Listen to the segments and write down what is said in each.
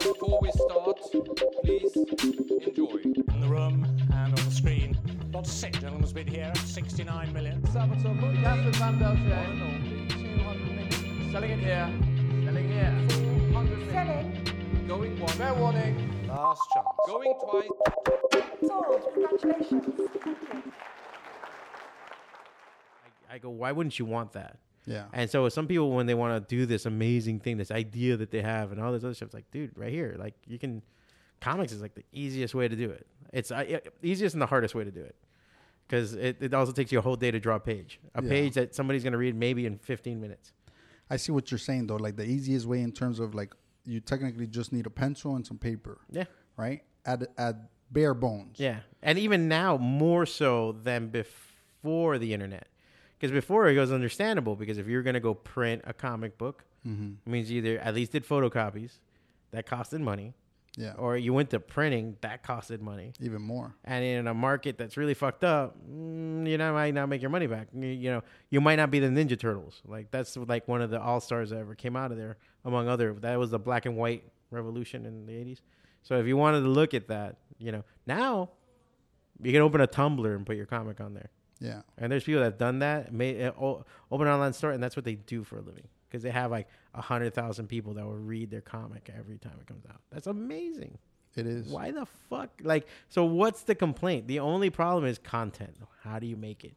Before we start, please enjoy. in the room and on the screen. Not sick, gentlemen's bid here, 69 million. Sabaton, Catherine Van Beltray. 200 million. Selling it here. Selling here. 400 million. Selling. Going one. Fair warning. Last chance. going twice. Sold. Congratulations. Thank you. I go, why wouldn't you want that? Yeah. And so some people, when they want to do this amazing thing, this idea that they have, and all this other stuff, it's like, dude, right here, like you can, comics is like the easiest way to do it. It's uh, easiest and the hardest way to do it, because it, it also takes you a whole day to draw a page, a Yeah. page that somebody's gonna read maybe in 15 minutes. I see what you're saying though. Like the easiest way in terms of like you technically just need a pencil and some paper, Yeah, right? At at bare bones. yeah, and even now more so than before the internet, because before it was understandable because if you're gonna go print a comic book, Mm-hmm. it means you either at least did photocopies, that costed money, Yeah. or you went to printing, that costed money. Even more. and in a market that's really fucked up, mm, you know, might not make your money back. You, you know, you might not be the Ninja Turtles. Like that's like one of the all stars that ever came out of there, among other. That was the black and white revolution in the '80s. So if you wanted to look at that, you know, now you can open a Tumblr and put your comic on there. Yeah. And there's people that have done that, made uh, open an online store, and that's what they do for a living because they have like a hundred thousand people that will read their comic every time it comes out. That's amazing. It is. Why the fuck? Like, so what's the complaint? The only problem is content. How do you make it?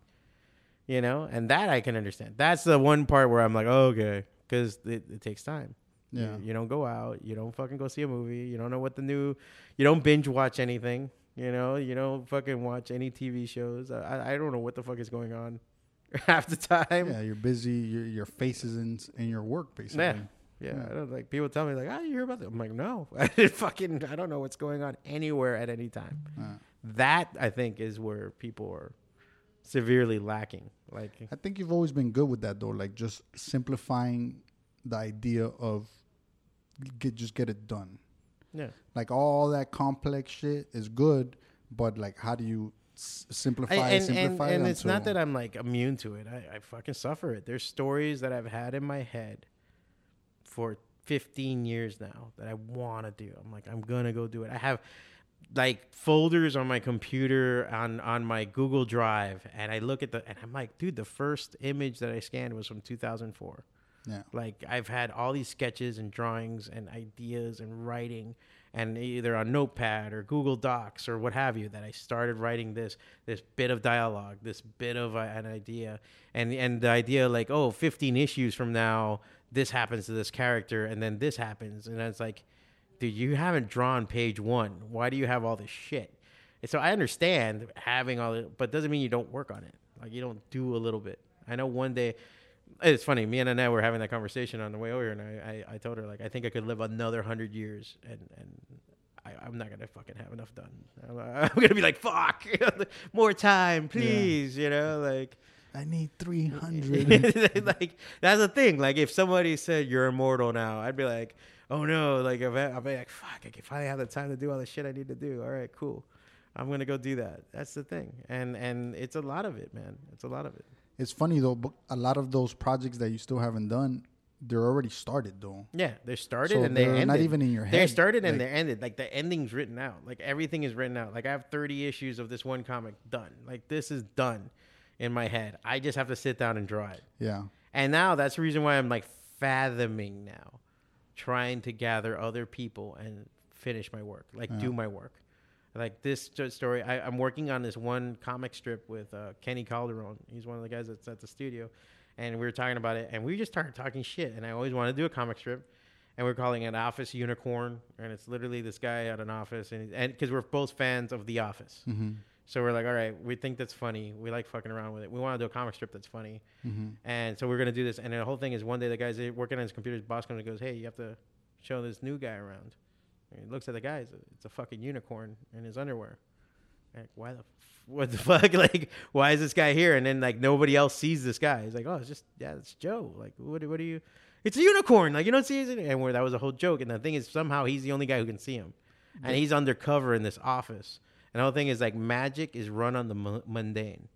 You know, and that I can understand. That's the one part where I'm like, oh, okay, because it, it takes time. You- Yeah. You, don't go out. You don't fucking go see a movie. You don't know what the new. You don't binge watch anything. You know. You don't fucking watch any TV shows. I I- don't know what the fuck is going on half the time. Yeah, you're busy. Your your face is in in your work basically. Yeah. Yeah, I don't like people tell me like, "Oh, you hear about that?" I'm like, "No, I fucking, I don't know what's going on anywhere at any time." Uh, That I think is where people are severely lacking. Like, I think you've always been good with that though, like just simplifying the idea of get just get it done. Yeah, Like all that complex shit is good, but like how do you s- simplify I- it, and and, it and it's not that I'm like immune to it. I, I fucking suffer it. There's stories that I've had in my head for 15 years now that I want to do. I'm like, I'm gonna go do it. I have like folders on my computer on on my Google Drive, and I look at the and I'm like, dude, the first image that I scanned was from 2004. Yeah. Like I've had all these sketches and drawings and ideas and writing and either on Notepad or Google Docs or what have you that I started writing this this bit of dialogue, this bit of a, an idea and and the idea like oh 15 issues from now this happens to this character and then this happens and it's like dude you haven't drawn page 1. Why do you have all this shit? And so I understand having all it, but doesn't mean you don't work on it. Like you don't do a little bit. I know one day it's funny. Me and Annette were having that conversation on the way over, and I, I, I told her like I think I could live another hundred years, and and I, I'm not gonna fucking have enough done. I'm, I'm gonna be like fuck, more time, please. You know, like I need 300. like that's the thing. Like if somebody said you're immortal now, I'd be like, oh no. Like if I, I'd be like, fuck, I can finally have the time to do all the shit I need to do. All right, cool. I'm gonna go do that. That's the thing, and and it's a lot of it, man. It's a lot of it. It's funny though, but a lot of those projects that you still haven't done, they're already started though. Yeah, they're started So and they they're ended. not even in your head. They started and like- they ended. Like the ending's written out. Like everything is written out. Like I have 30 issues of this one comic done. Like this is done in my head. I just have to sit down and draw it. Yeah. And now that's the reason why I'm like fathoming now, trying to gather other people and finish my work, like do my work. Like this story, I, I'm working on this one comic strip with uh, Kenny Calderon. He's one of the guys that's at the studio, and we were talking about it, and we just started talking shit. And I always wanted to do a comic strip, and we're calling it Office Unicorn, and it's literally this guy at an office, and and because we're both fans of The Office, so we're like, all right, we think that's funny. We like fucking around with it. We want to do a comic strip that's funny, and so we're gonna do this. And the whole thing is, one day the guy's working on his computer, his boss comes and goes, hey, you have to show this new guy around. He looks at the guy, it's a, fucking unicorn in his underwear. Like, why the, f- what the fuck? Like, why is this guy here? And then like nobody else sees this guy. He's like, oh, it's just yeah, it's Joe. Like, what, what are you? It's a unicorn. Like, you don't see it. And where that was a whole joke. And the thing is, somehow he's the only guy who can see him, and he's undercover in this office. And the whole thing is like magic is run on the mu- mundane.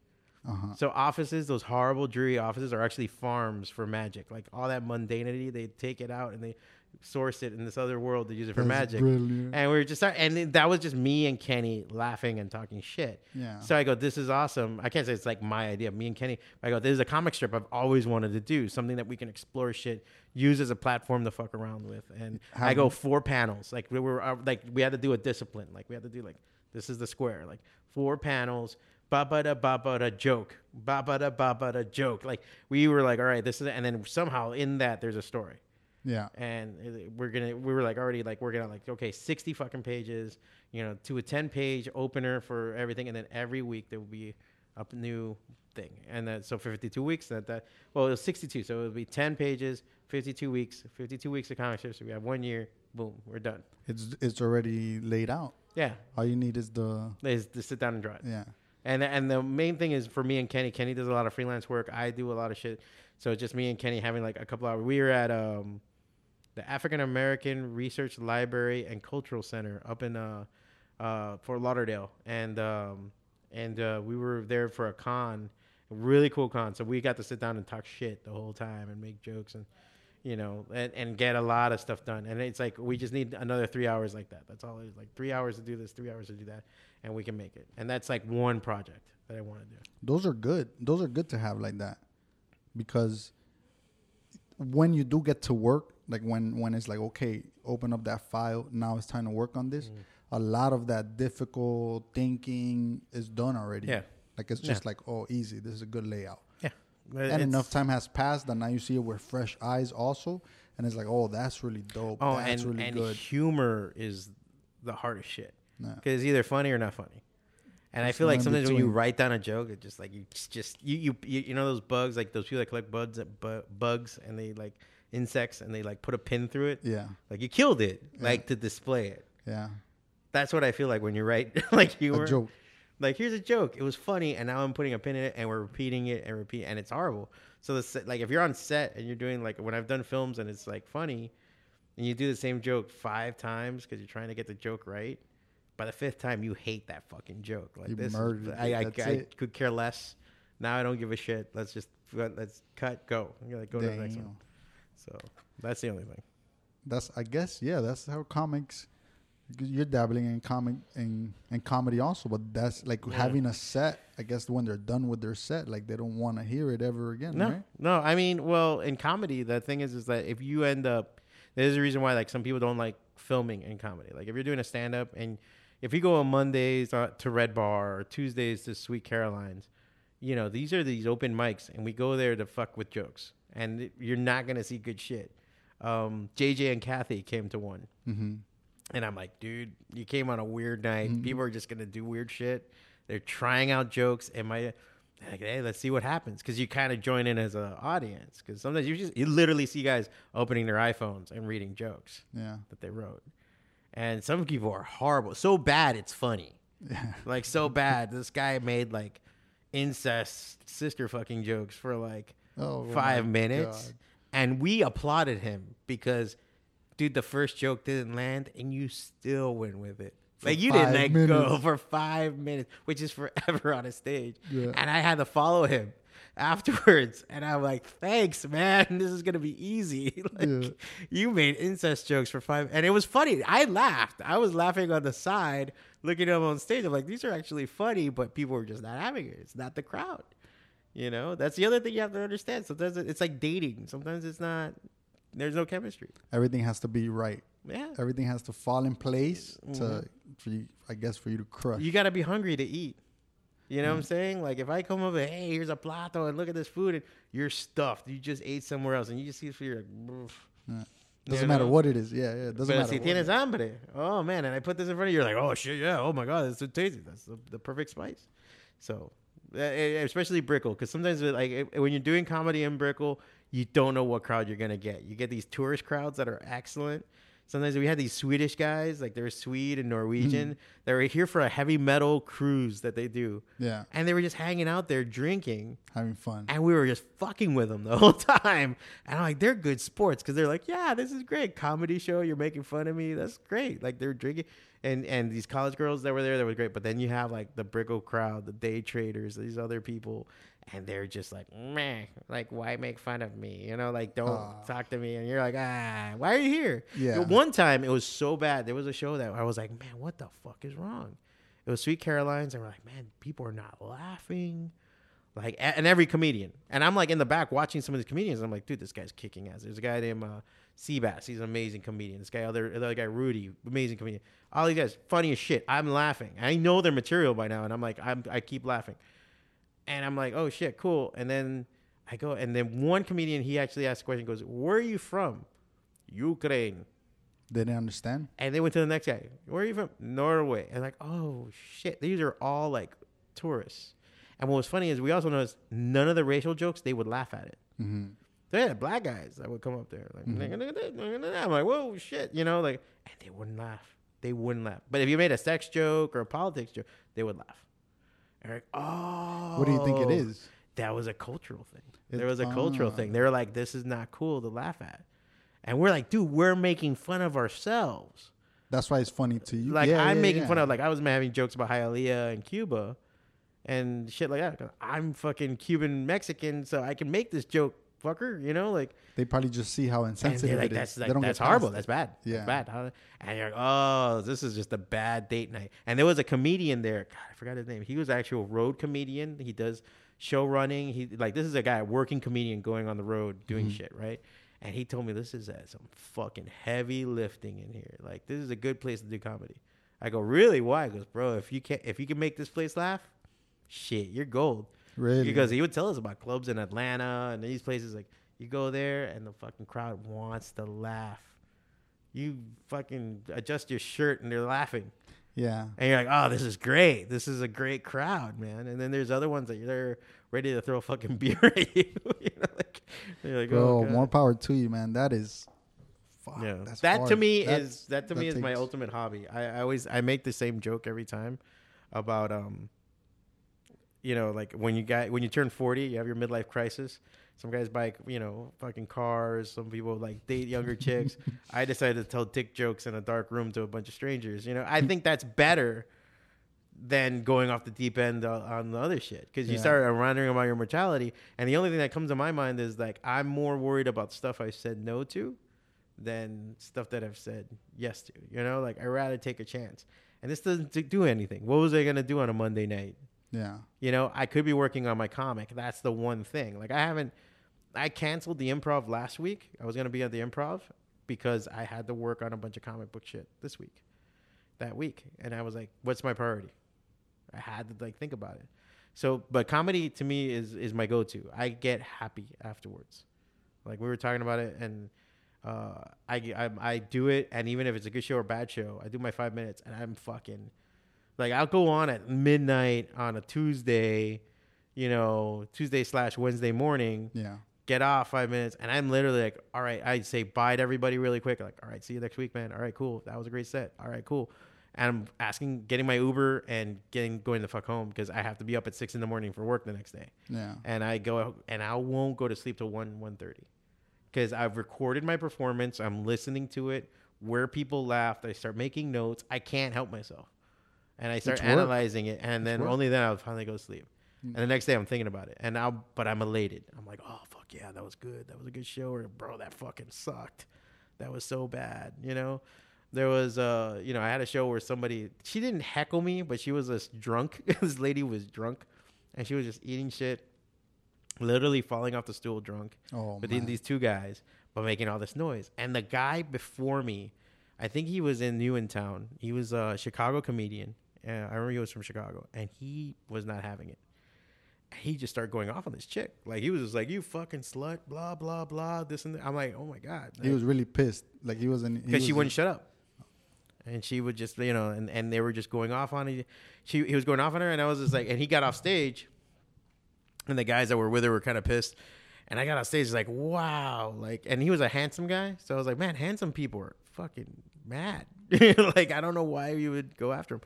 Uh-huh. So offices, those horrible, dreary offices, are actually farms for magic. Like all that mundanity, they take it out and they source it in this other world to use it for That's magic. brilliant. And we were just and that was just me and Kenny laughing and talking shit. Yeah. So I go, this is awesome. I can't say it's like my idea. Me and Kenny. I go, this is a comic strip I've always wanted to do. Something that we can explore shit, use as a platform to fuck around with. And I go four panels. Like we were uh, like we had to do a discipline. Like we had to do like this is the square. Like four panels. Ba ba da ba ba da joke. Ba ba da ba ba da joke. Like we were like, all right, this is, and then somehow in that there's a story Yeah. and we're gonna we were like already like we're gonna like okay 60 fucking pages you know to a 10 page opener for everything and then every week there will be a new thing and then so for 52 weeks that that well it was 62 so it would be 10 pages 52 weeks 52 weeks of comic strips so we have one year boom we're done It's it's already laid out. yeah All you need is the is to sit down and draw it yeah. and and the main thing is for me and Kenny. Kenny does a lot of freelance work. I do a lot of shit. So just me and Kenny having like a couple hours. We were at um, the African American Research Library and Cultural Center up in uh, uh, Fort Lauderdale, and um, and uh, we were there for a con, a really cool con. So we got to sit down and talk shit the whole time and make jokes and you know and, and get a lot of stuff done. And it's like we just need another three hours like that. That's all it is. Like three hours to do this, three hours to do that, and we can make it. And that's like one project that I want to do. Those are good. Those are good to have like that, because when you do get to work, like when when it's like okay, open up that file. Now it's time to work on Mm. this. A lot of that difficult thinking is done already. Yeah. Like it's Yeah. just like oh easy. This is a good layout. Yeah. and enough time has passed that now you see it with fresh eyes also, and it's like oh that's really dope. Oh, that's and, really and good. humor is the hardest shit Yeah. because it's either funny or not funny. And I feel like sometimes when you write down a joke, it just like you just- you you, you know those bugs like those people that collect bugs bu- bugs and they like insects and they like put a pin through it. Yeah, Like you killed it, like to display it. yeah. That's what I feel like when you write like humor. A joke. Like here's a joke. It was funny, and now I'm putting a pin in it, and we're repeating it and repeat, and it's horrible. So the set, like if you're on set and you're doing like when I've done films and it's like funny, and you do the same joke five times because you're trying to get the joke right. By the fifth time, you hate that fucking joke. Like You this, is- murdered it. I, I, I could care less. Now I don't give a shit. Let's just let's cut go. You're like go to the next one. So that's the only thing. That's I guess yeah. That's how comics. You're dabbling in comic and and comedy also, but that's like having a set. I guess when they're done with their set, like they don't want to hear it ever again, No, right? no. I mean, well, in comedy, the thing is, is that if you end up, there's a reason why like some people don't like filming in comedy. Like if you're doing a stand up and if you go on Mondays uh, to Red Bar or Tuesdays to Sweet Caroline's, you know these are these open mics, and we go there to fuck with jokes, and you're not gonna see good shit. Um, JJ and Kathy came to one. Mm-hmm. And I'm like, dude, you came on a weird night. People are just gonna do weird shit. They're trying out jokes. Am I like, hey, let's see what happens? Because you kind of join in as an audience. Because sometimes you just you literally see guys opening their iPhones and reading jokes Yeah, that they wrote. And some people are horrible, so bad it's funny. yeah. Like so bad. This guy made like incest sister fucking jokes for like Oh, five minutes, God. and we applauded him because, dude, the first joke didn't land, and you still went with it. like you didn't let go for five minutes, which is forever on a stage. Yeah. And I had to follow him afterwards, and I'm like, "Thanks, man. This is gonna be easy." like, Yeah. You made incest jokes for five, and it was funny. I laughed. I was laughing on the side, looking at him on stage. I'm like, "These are actually funny," but people were just not having it. It's not the crowd. You know, that's the other thing you have to understand. Sometimes it- it's like dating. Sometimes it's not. There's no chemistry. Everything has to be right. Yeah, Everything has to fall in place to, for you, I guess, for you to crush. Mm-hmm. you got to be hungry to eat. You know what I'm Mm. saying? Like if I come over, hey, here's a plato, and look at this food, and you're stuffed. You just ate somewhere else, and you just see it for your. Like, Yeah. Doesn't matter know? what it is. Yeah, yeah. It doesn't Pero matter. si tienes hambre, oh man, and I put this in front of you, you're like, oh shit, yeah, oh my god, it's so tasty. That's the, the perfect spice. So, especially Brickell, because sometimes like when you're doing comedy in Brickell, you don't know what crowd you're gonna get. You get these tourist crowds that are excellent. Sometimes we had these Swedish guys, like they're Swede and Norwegian. Mm-hmm. They were here for a heavy metal cruise that they do, Yeah, and they were just hanging out there drinking having fun. and we were just fucking with them the whole time. And I'm like, they're good sports because they're like, yeah, this is great comedy show. You're making fun of me. That's great. Like they're drinking, and and these college girls that were there, that was great. But then you have like the Brickell crowd, the day traders, these other people, and they're just like, meh, like why make fun of me? You know, like don't talk to me. And you're like, ah, why are you here? Yeah. One time it was so bad. There was a show that I was like, man, what the fuck is wrong? It was Sweet Caroline's, and we're like, man, people are not laughing. Like, and every comedian. And I'm like in the back watching some of these comedians. And I'm like, dude, this guy's kicking ass. There's a guy named uh, Seabass. He's an amazing comedian. This guy, other, other guy, Rudy, amazing comedian. All these guys, funny as shit. I'm laughing. I know their material by now. And I'm like, I'm, I keep laughing. And I'm like, oh shit, cool. And then I go, and then one comedian, he actually asked a question, goes, where are you from? Ukraine. They didn't understand. And they went to the next guy. Where are you from? Norway. And like, oh shit, these are all like tourists. And what was funny is we also noticed none of the racial jokes they would laugh at it. Mm-hmm. They had black guys that would come up there like, "Nigga, nigga, nigga, nigga, nigga." I'm like, whoa, shit, you know, like, and they wouldn't laugh. They wouldn't laugh. But if you made a sex joke or a politics joke, they would laugh. And like, oh, What do you think it is? That was a cultural thing. It- there was a cultural thing. They were like, this is not cool to laugh at. And we're like, dude, we're making fun of ourselves. That's why it's funny to you. Like Yeah, I'm yeah, making yeah. fun of like I was having jokes about Hialeah and Cuba and shit like that. I'm fucking Cuban Mexican, so I can make this joke, fucker. You know, like They probably just see how insensitive like, it is. that's They like, don't that's horrible. That's bad. Yeah. That's bad. And you're like, oh, this is just a bad date night. And there was a comedian there. God, I forgot his name. He was actually a road comedian. He does show running. He like this is a guy, a working comedian, going on the road doing Mm-hmm. shit, right? And he told me this is uh, some fucking heavy lifting in here. Like this is a good place to do comedy. I go, really? Why? He goes, bro, if you can, if you can make this place laugh, shit, you're gold. Really? Because he would tell us about clubs in Atlanta and these places. Like you go there and the fucking crowd wants to laugh. You fucking adjust your shirt and they're laughing, Yeah. and you're like, "Oh, this is great. This is a great crowd, man." And then there's other ones that they're ready to throw fucking beer at you. you know, like, like, Bro, "Oh, God." more power to you, man. That is. Fuck, Yeah, that to me That's- is that to me is my ultimate hobby. I, I always I make the same joke every time about um, you know, like when you got when you turn forty, you have your midlife crisis. Some guys buy you know fucking cars. Some people like date younger chicks. I decided to tell dick jokes in a dark room to a bunch of strangers. You know, I think that's better than going off the deep end on, on the other shit because you Yeah. start wondering about your mortality. And the only thing that comes to my mind is like I'm more worried about stuff I said no to than stuff that I've said yes to. You know, like I rather take a chance. And this doesn't do anything. What was I gonna do on a Monday night? Yeah. You know, I could be working on my comic. That's the one thing. Like I haven't. I canceled the improv last week. I was gonna be at the improv because I had to work on a bunch of comic book shit this week, that week, and I was like, "What's my priority?" I had to like think about it. So, but comedy to me is is my go to. I get happy afterwards. Like we were talking about it, and uh, I, I I do it, and even if it's a good show or bad show, I do my five minutes, and I'm fucking like I'll go on at midnight on a Tuesday, you know, Tuesday slash Wednesday morning, Yeah. get off five minutes, and I'm literally like, all right, I say bye to everybody really quick, like, all right, see you next week, man. All right, cool, that was a great set. All right, cool. And I'm asking, getting my Uber and getting going the fuck home because I have to be up at six in the morning for work the next day Yeah. and I go and I won't go to sleep till one one thirty because I've recorded my performance. I'm listening to it. Where people laughed, I start making notes. I can't help myself, and I start analyzing it. And then only then I'll finally go to sleep. And the next day I'm thinking about it, and now but I'm elated. I'm like, oh fuck yeah, that was good. That was a good show. Or bro, that fucking sucked. That was so bad. You know. There was, uh, you know, I had a show where somebody she didn't heckle me, but she was just drunk. this lady was drunk, and she was just eating shit, literally falling off the stool drunk. Oh, But then these two guys, but making all this noise. And the guy before me, I think he was in Newentown. He was a Chicago comedian. Uh, I remember he was from Chicago, and he was not having it. He just started going off on this chick. Like he was just like, "You fucking slut," blah blah blah. This and that. I'm like, "Oh my god!" He was really pissed. Like he wasn't. because she wouldn't shut up. And she would just, you know, and, and they were just going off on it. She he was going off on her, and I was just like, and he got off stage, and the guys that were with her were kind of pissed. And I got off stage like, wow, like, and he was a handsome guy, so I was like, man, handsome people are fucking mad. like, I don't know why you would go after him.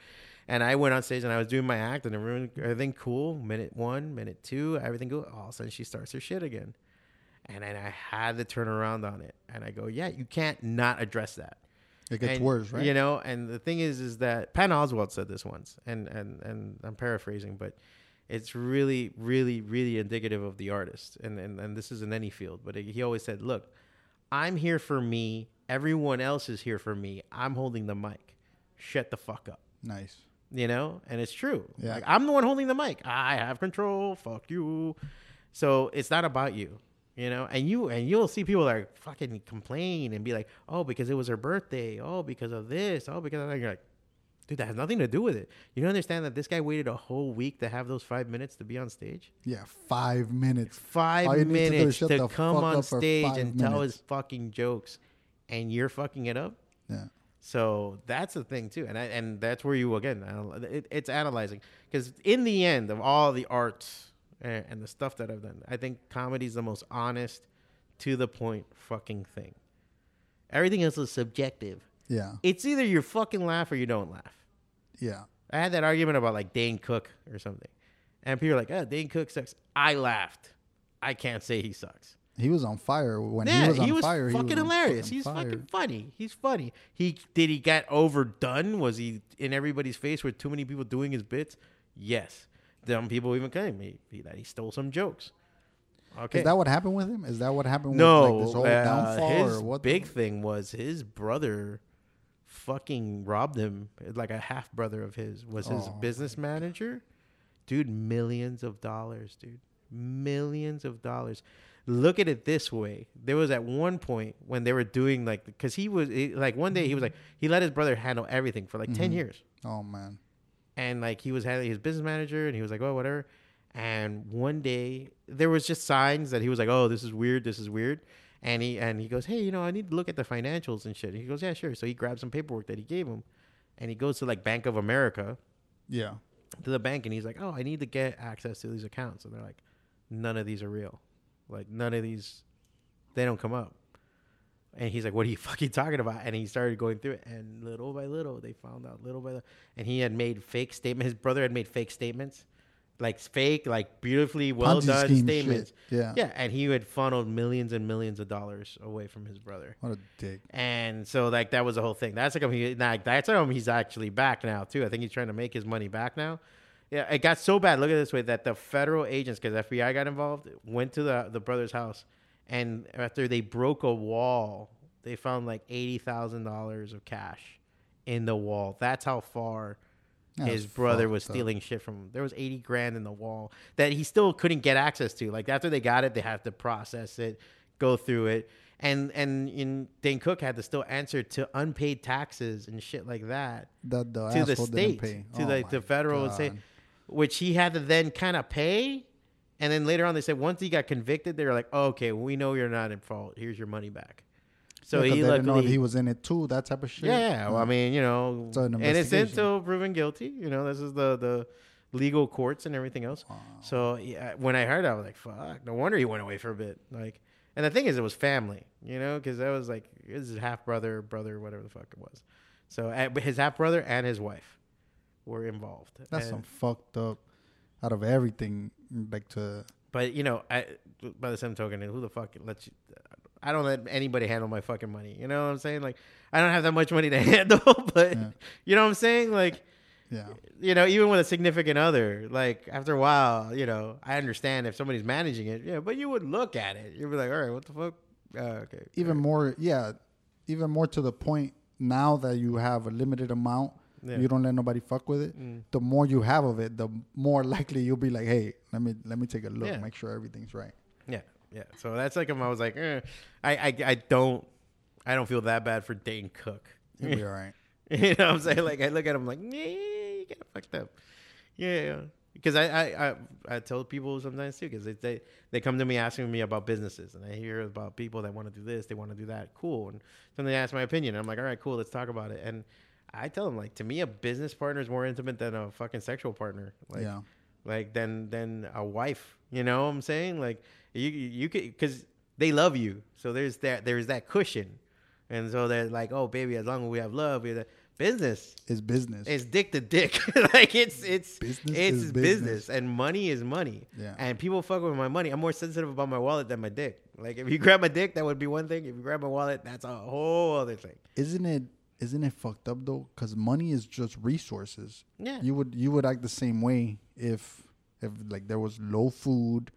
And I went on stage and I was doing my act, and everyone, everything cool. Minute one, minute two, everything good. All of a sudden, she starts her shit again. And then I had to turn around on it. And I go, yeah, you can't not address that. It gets And, worse, right? You know, and the thing is, is that Patton Oswalt said this once, and and and I'm paraphrasing, but it's really, really, really indicative of the artist. And and, and this is in any field, but he always said, "Look, I'm here for me. Everyone else is here for me. I'm holding the mic. Shut the fuck up." Nice. You know and it's true. Yeah. like i'm the one holding the mic. I have control. Fuck you. So it's not about you you know? And you and you'll see people like fucking complain and be like oh because it was her birthday. Oh because of this. Oh because of that. You're like dude that has nothing to do with it. You don't understand that this guy waited a whole week to have those five minutes to be on stage? Yeah, five minutes. five need to minutes to, come on stage and tell his fucking jokes and you're fucking it up? Yeah. So that's the thing too, and I, and that's where you again it, it's analyzing because in the end of all the arts and, and the stuff that I've done, I think comedy is the most honest, to the point fucking thing. Everything else is subjective. Yeah. It's either you fucking laugh or you don't laugh. Yeah. I had that argument about like Dane Cook or something, and people are like, "Oh, Dane Cook sucks." I laughed. I can't say he sucks. He was on fire when Yeah, he was on fire. he was hilarious. fucking He's fire. fucking funny. He's funny. He did he get overdone? Was he in everybody's face with too many people doing his bits? Yes. Some people even claim he, he, that he stole some jokes. Okay. Is that what happened with him? Is that what happened no, with like, this whole uh, downfall his what? the- big thing was his brother fucking robbed him. Like a half brother of his was his Oh. business manager. Dude, millions of dollars, dude. Millions of dollars. Look at it this way. There was at one point when they were doing like because he was he- like one day he was like he let his brother handle everything for like Mm-hmm. ten years Oh man. and like he was having his business manager and he was like oh whatever and one day there was just signs that he was like oh this is weird this is weird and he and he goes hey you know i need to look at the financials and shit he goes yeah sure so he grabs some paperwork that he gave him and he goes to like bank of america Yeah. to the bank and he's like oh i need to get access to these accounts and they're like none of these are real like none of these they don't come up and he's like, "What are you fucking talking about?" And he started going through it, and little by little, they found out little by little. And he had made fake statements. His brother had made fake statements, like fake, like beautifully well Ponzi done statements. shit. Yeah. yeah. And he had funneled millions and millions of dollars away from his brother. What a dick. And so, like, that was the whole thing. That's like, he, like that's how he's actually back now too. I think he's trying to make his money back now. Yeah, it got so bad. Look at this way: that the federal agents, because FBI got involved, went to the the brother's house, and after they broke a wall, they found like eighty thousand dollars of cash in the wall. That's how far That's his brother was up. stealing shit from him. There was eighty grand in the wall that he still couldn't get access to. Like after they got it, they have to process it, go through it, and and in Dane Cook had to still answer to unpaid taxes and shit like that That the to the asshole state, didn't pay. to Oh the, the federal and state, God. Which he had to then kind of pay. And then later on, they said once he got convicted, they were like, oh, "Okay, we know you're not in fault. Here's your money back." So Yeah, he they didn't know if he was in it too. That type of shit. yeah. Well, I mean, you know, It's an innocent investigation. till proven guilty. You know, this is the the legal courts and everything else. So yeah, when I heard, it, I was like, "Fuck!" No wonder he went away for a bit. Like, and the thing is, it was family. You know, because that was like his half brother, brother, whatever the fuck it was. So uh, his half brother and his wife were involved. That's And- some fucked up. Out of everything, like to But you know, I by the same token, who the fuck lets you? I don't let anybody handle my fucking money. You know what I'm saying? Like, I don't have that much money to handle, but Yeah. you know what I'm saying? Like, yeah. you know, even with a significant other, like after a while, you know, I understand if somebody's managing it, yeah, but you would look at it, you'd be like, all right, what the fuck? Uh, okay, Even more, yeah, even more to the point. Now that you have a limited amount, Yeah. you don't let nobody fuck with it. Mm. The more you have of it, the more likely you'll be like, hey, let me let me take a look, Yeah. make sure everything's right. Yeah, yeah. So that's like him. I was like, eh. I, I, I don't, I don't feel that bad for Dane Cook. You'll be all right. you know what I'm saying? Like I look at him like, yeah, you got fucked up. Yeah, because I, I, I, I tell people sometimes too, because they, they they come to me asking me about businesses, and I hear about people that want to do this, they want to do that. Cool, and then they ask my opinion. I'm like, all right, cool, let's talk about it. And I tell them like, to me, a business partner is more intimate than a fucking sexual partner. Like, yeah. like than than a wife. You know what I'm saying? Like you you could because they love you, so there's that there's that cushion, and so they're like, oh baby, as long as we have love, we're the business. It's business. It's dick to dick. like it's it's Business it's business. business. and money is money. Yeah. And people fuck with my money. I'm more sensitive about my wallet than my dick. Like if you grab my dick, that would be one thing. If you grab my wallet, that's a whole other thing. isn't it? Isn't it fucked up though? Because money is just resources. Yeah. You would you would act the same way if if like there was low food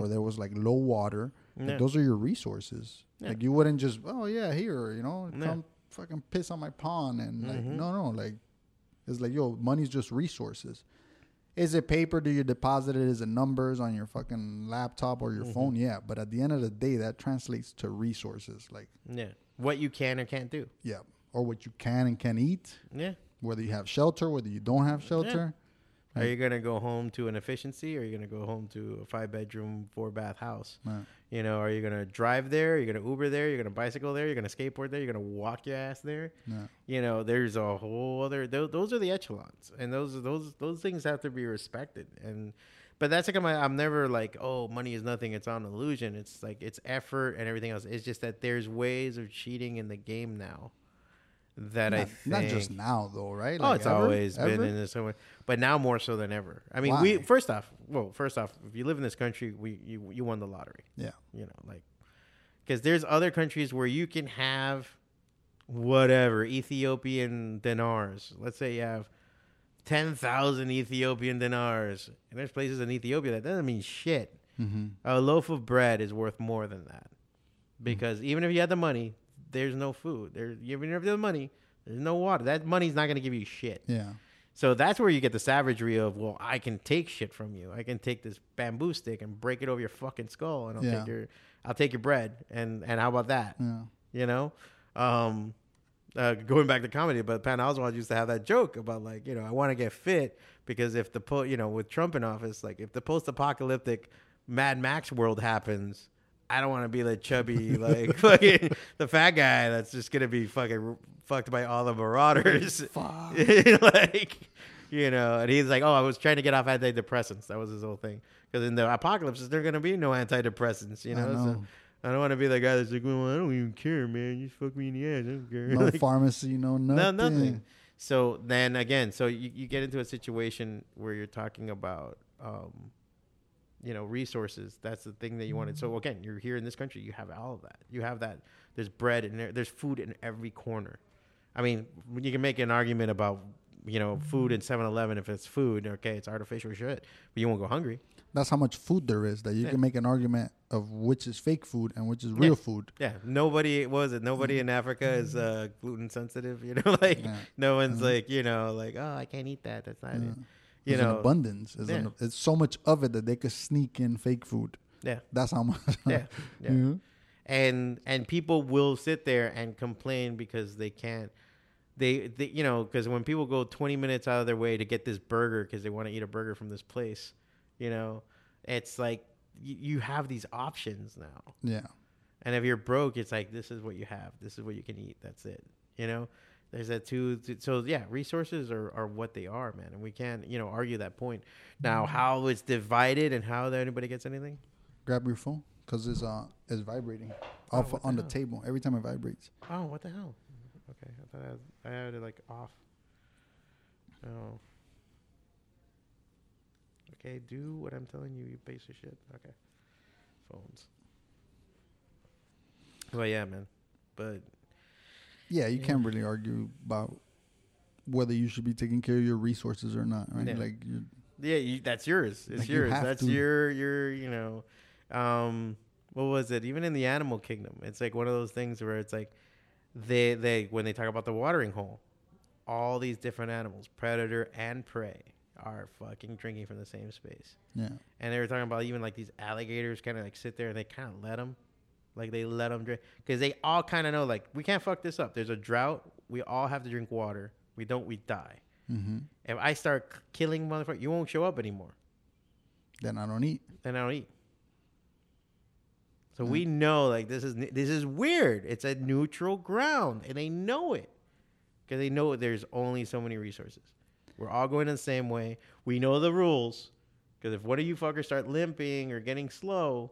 or there was like low water. like, Yeah. those are your resources. Yeah. Like you wouldn't just oh yeah here you know Yeah. come fucking piss on my pond and like Mhm. no no like it's like yo money's just resources. Is it paper? Do you deposit it? Is it numbers on your fucking laptop or your Mm-hmm. phone? Yeah, but at the end of the day, that translates to resources. Like Yeah. What you can or can't do. yeah, or what you can and can eat. Yeah. Whether you have shelter, whether you don't have shelter. Are you gonna go home to an efficiency, or are you gonna go home to a five bedroom, four bath house? Right. You know, are you gonna drive there? Are you gonna Uber there? You're gonna bicycle there? You're gonna skateboard there? You're gonna walk your ass there? Yeah. You know, there's a whole other. Those, those are the echelons, and those those those things have to be respected. And but that's like my. I'm never like, oh, money is nothing. It's an illusion. It's like it's effort and everything else. It's just that there's ways of cheating in the game now. That I Not, think not just now though, right? Oh, it's ever? always been Ever? in this way, but now more so than ever. I mean, we first off, well, first off, if you live in this country, we you you won the lottery. Yeah. You know, like because there's other countries where you can have whatever Ethiopian dinars. Let's say you have ten thousand Ethiopian dinars, and there's places in Ethiopia that doesn't mean shit. Mm-hmm. A loaf of bread is worth more than that because even if you had the money, there's no food. There, you have the money, there's no water. That money's not going to give you shit. Yeah. So that's where you get the savagery of, well, I can take shit from you. I can take this bamboo stick and break it over your fucking skull, and I'll Yeah. take your, I'll take your bread, and and how about that? Yeah. You know, um, uh, going back to comedy, but Patton Oswalt used to have that joke about like, you know, I want to get fit because if the po, you know, with Trump in office, like if the post-apocalyptic Mad Max world happens. I don't want to be the chubby, like fucking the fat guy that's just gonna be fucking fucked by all the marauders. Fuck. like, you know, and he's like, "Oh, I was trying to get off antidepressants." That was his whole thing. Because in the apocalypse, there's gonna be no antidepressants. You I know, So. I don't want to be the guy that's like, "Well, I don't even care, man. You just fuck me in the ass. I don't care." No Like, pharmacy, no nothing. no, nothing. So then again, so you, you get into a situation where you're talking about, um, you know, resources. That's the thing that you wanted. So mm. again, you're here in this country. You have all of that. You have that. There's bread and there, there's food in every corner. I mean, you can make an argument about, you know, food in mm. 7-Eleven if it's food. Okay, it's artificial shit, but you won't go hungry. That's how much food there is that you Yeah. can make an argument of which is fake food and which is real Yeah. food. Yeah, nobody was it. Nobody mm. in Africa is uh, gluten sensitive. You know, like Yeah. no one's like you know like oh I can't eat that. That's not it. Yeah. You know, abundance. There's, an- it's so much of it that they could sneak in fake food. yeah. That's how much. yeah, yeah. Mhm. and and people will sit there and complain because they can't they, they you know because when people go 20 minutes out of their way to get this burger because they want to eat a burger from this place you know it's like you have these options now Yeah. and if you're broke it's like this is what you have this is what you can eat that's it you know there's that two so yeah resources are, are what they are man and we can't you know argue that point now how it's divided and how anybody gets anything Grab your phone because it's uh it's vibrating Oh, off what the on the table every time it vibrates. Oh, what the hell? Okay, I thought I had, I had it like off. Oh. Okay, do what I'm telling you, you piece of shit. Okay. Phones. Well, yeah, man. But Yeah, you Yeah. can't really argue about whether you should be taking care of your resources or not, right? Yeah. Like you yeah, you, that's yours. It's Like, yours. have That's to. your your you know, um, what was it? Even in the animal kingdom, it's like one of those things where it's like they they when they talk about the watering hole, all these different animals, predator and prey, are fucking drinking from the same space. yeah. And they were talking about even like these alligators kind of like sit there and they kind of let them, like they let them drink because they all kind of know like we can't fuck this up. There's a drought. We all have to drink water. We don't, we die. Mm-hmm. If I start killing motherfuckers, you won't show up anymore. Then I don't eat. Then I don't eat. So we know like this is this is weird. It's a neutral ground, and they know it because they know there's only so many resources. We're all going the same way. We know the rules because if one of you fuckers start limping or getting slow,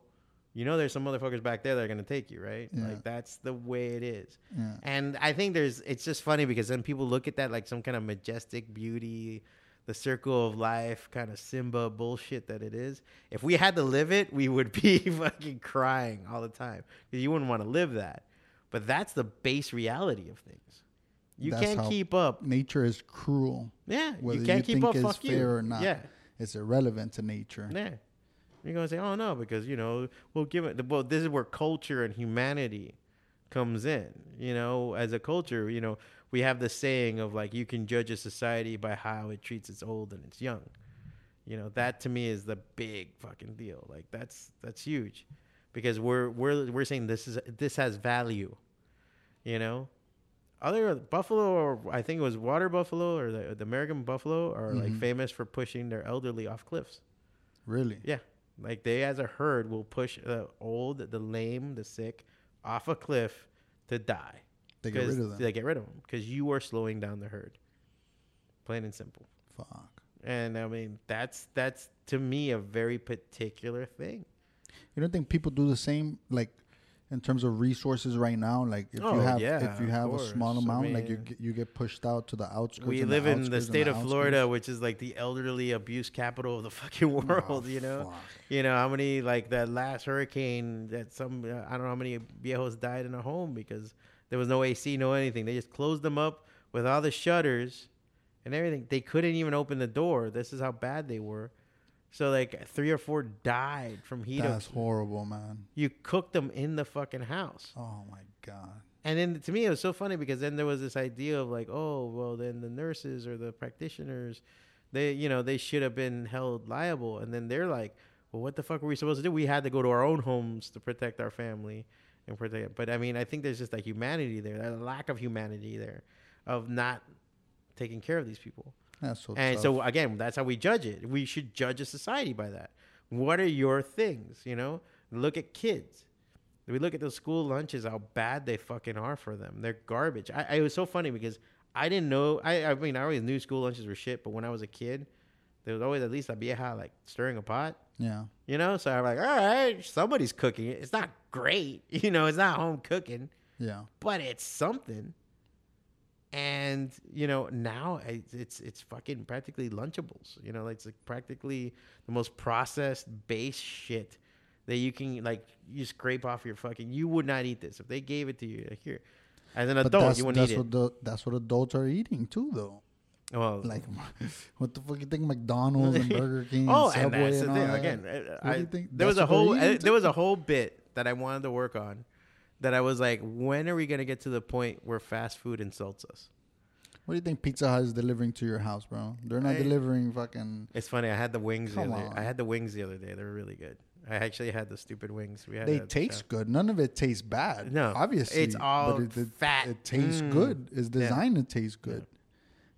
you know there's some motherfuckers back there that are gonna take you, right? Yeah. Like that's the way it is. Yeah. And I think there's it's just funny because then people look at that like some kind of majestic beauty, the circle of life kind of Simba bullshit that it is. If we had to live it, we would be fucking crying all the time because you wouldn't want to live that. But that's the base reality of things. You That's can't keep up. Nature is cruel. Yeah, whether you can't you keep think up. it's Fuck you. fair or not. Yeah, it's irrelevant to nature. Yeah. You're gonna say, oh no, because you know, we'll give it. Well, this is where culture and humanity comes in. You know, as a culture, you know, we have the saying of like, you can judge a society by how it treats its old and its young. You know, that to me is the big fucking deal. Like that's that's huge, because we're we're we're saying this is this has value. You know, other buffalo or I think it was water buffalo or the, the American buffalo are like Mhm. famous for pushing their elderly off cliffs. Really? Yeah, like they as a herd will push the old, the lame, the sick off a cliff to die. They get rid of them. They get rid of them because you are slowing down the herd. Plain and simple. Fuck. And I mean that's that's to me a very particular thing. You don't think people do the same, like in terms of resources right now? Like if Oh, you have yeah, if you have a small course. I amount, like you get, you get pushed out to the outskirts. we live in the outskirts and state of outskirts. Florida, which is like the elderly abuse capital of the fucking world. Oh, you know, fuck. you know how many like that last hurricane that some uh, I don't know how many viejos died in a home because there was no AC, no anything. They just closed them up with all the shutters and everything. They couldn't even open the door. This is how bad they were. So like three or four died from heat. That's horrible, man. you cooked them in the fucking house. Oh my god. And then to me, it was so funny because then there was this idea of like, oh, well, then the nurses or the practitioners, they, you know, they should have been held liable. And then they're like, well, what the fuck were we supposed to do? We had to go to our own homes to protect our family and protect it. But I mean, I think there's just like humanity there, a lack of humanity there, of not taking care of these people. That's so. And so again, that's how we judge it. We should judge a society by that. What are your things? You know, look at kids. We look at those school lunches, how bad they fucking are for them. They're garbage. I, I it was so funny because I didn't know. I, I mean, I always knew school lunches were shit, but when I was a kid, there was always at least a vieja like stirring a pot. yeah. You know, so I'm like, all right, somebody's cooking it. It's not great, you know, it's not home cooking Yeah. but it's something. And you know now it's it's, fucking practically lunchables. You know, like it's like practically the most processed base shit that you can like you scrape off your fucking. You would not eat this if they gave it to you like, here. As an But adult, you wouldn't eat it. the, that's what adults are eating too, though. well, Like, what the fuck you think McDonald's and Burger King? oh, and and Subway that's the all thing. that? Again, What I, think? there was a whole eating uh, there was a whole bit that I wanted to work on. That I was like, when are we gonna get to the point where fast food insults us? What do you think Pizza Hut is delivering to your house, bro? They're not I- delivering fucking. It's funny. I had the wings. The other, on. I had the wings the other day. They were really good. I actually had the stupid wings. We had They taste good. None of it tastes bad. No, obviously, it's all but it, it, fat. It tastes Mm. good. It's Yeah. designed to taste good.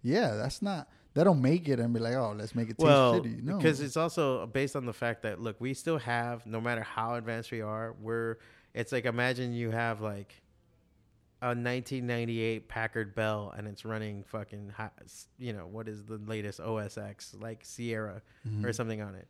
Yeah. that's not. They don't make it and be like, oh, let's make it taste Well, shitty. No, because it's also based on the fact that look, we still have, no matter how advanced we are, we're. It's like imagine you have like a 1998 Packard Bell and it's running fucking, hi- you know, what is the latest OS X like Sierra Mm-hmm. or something on it.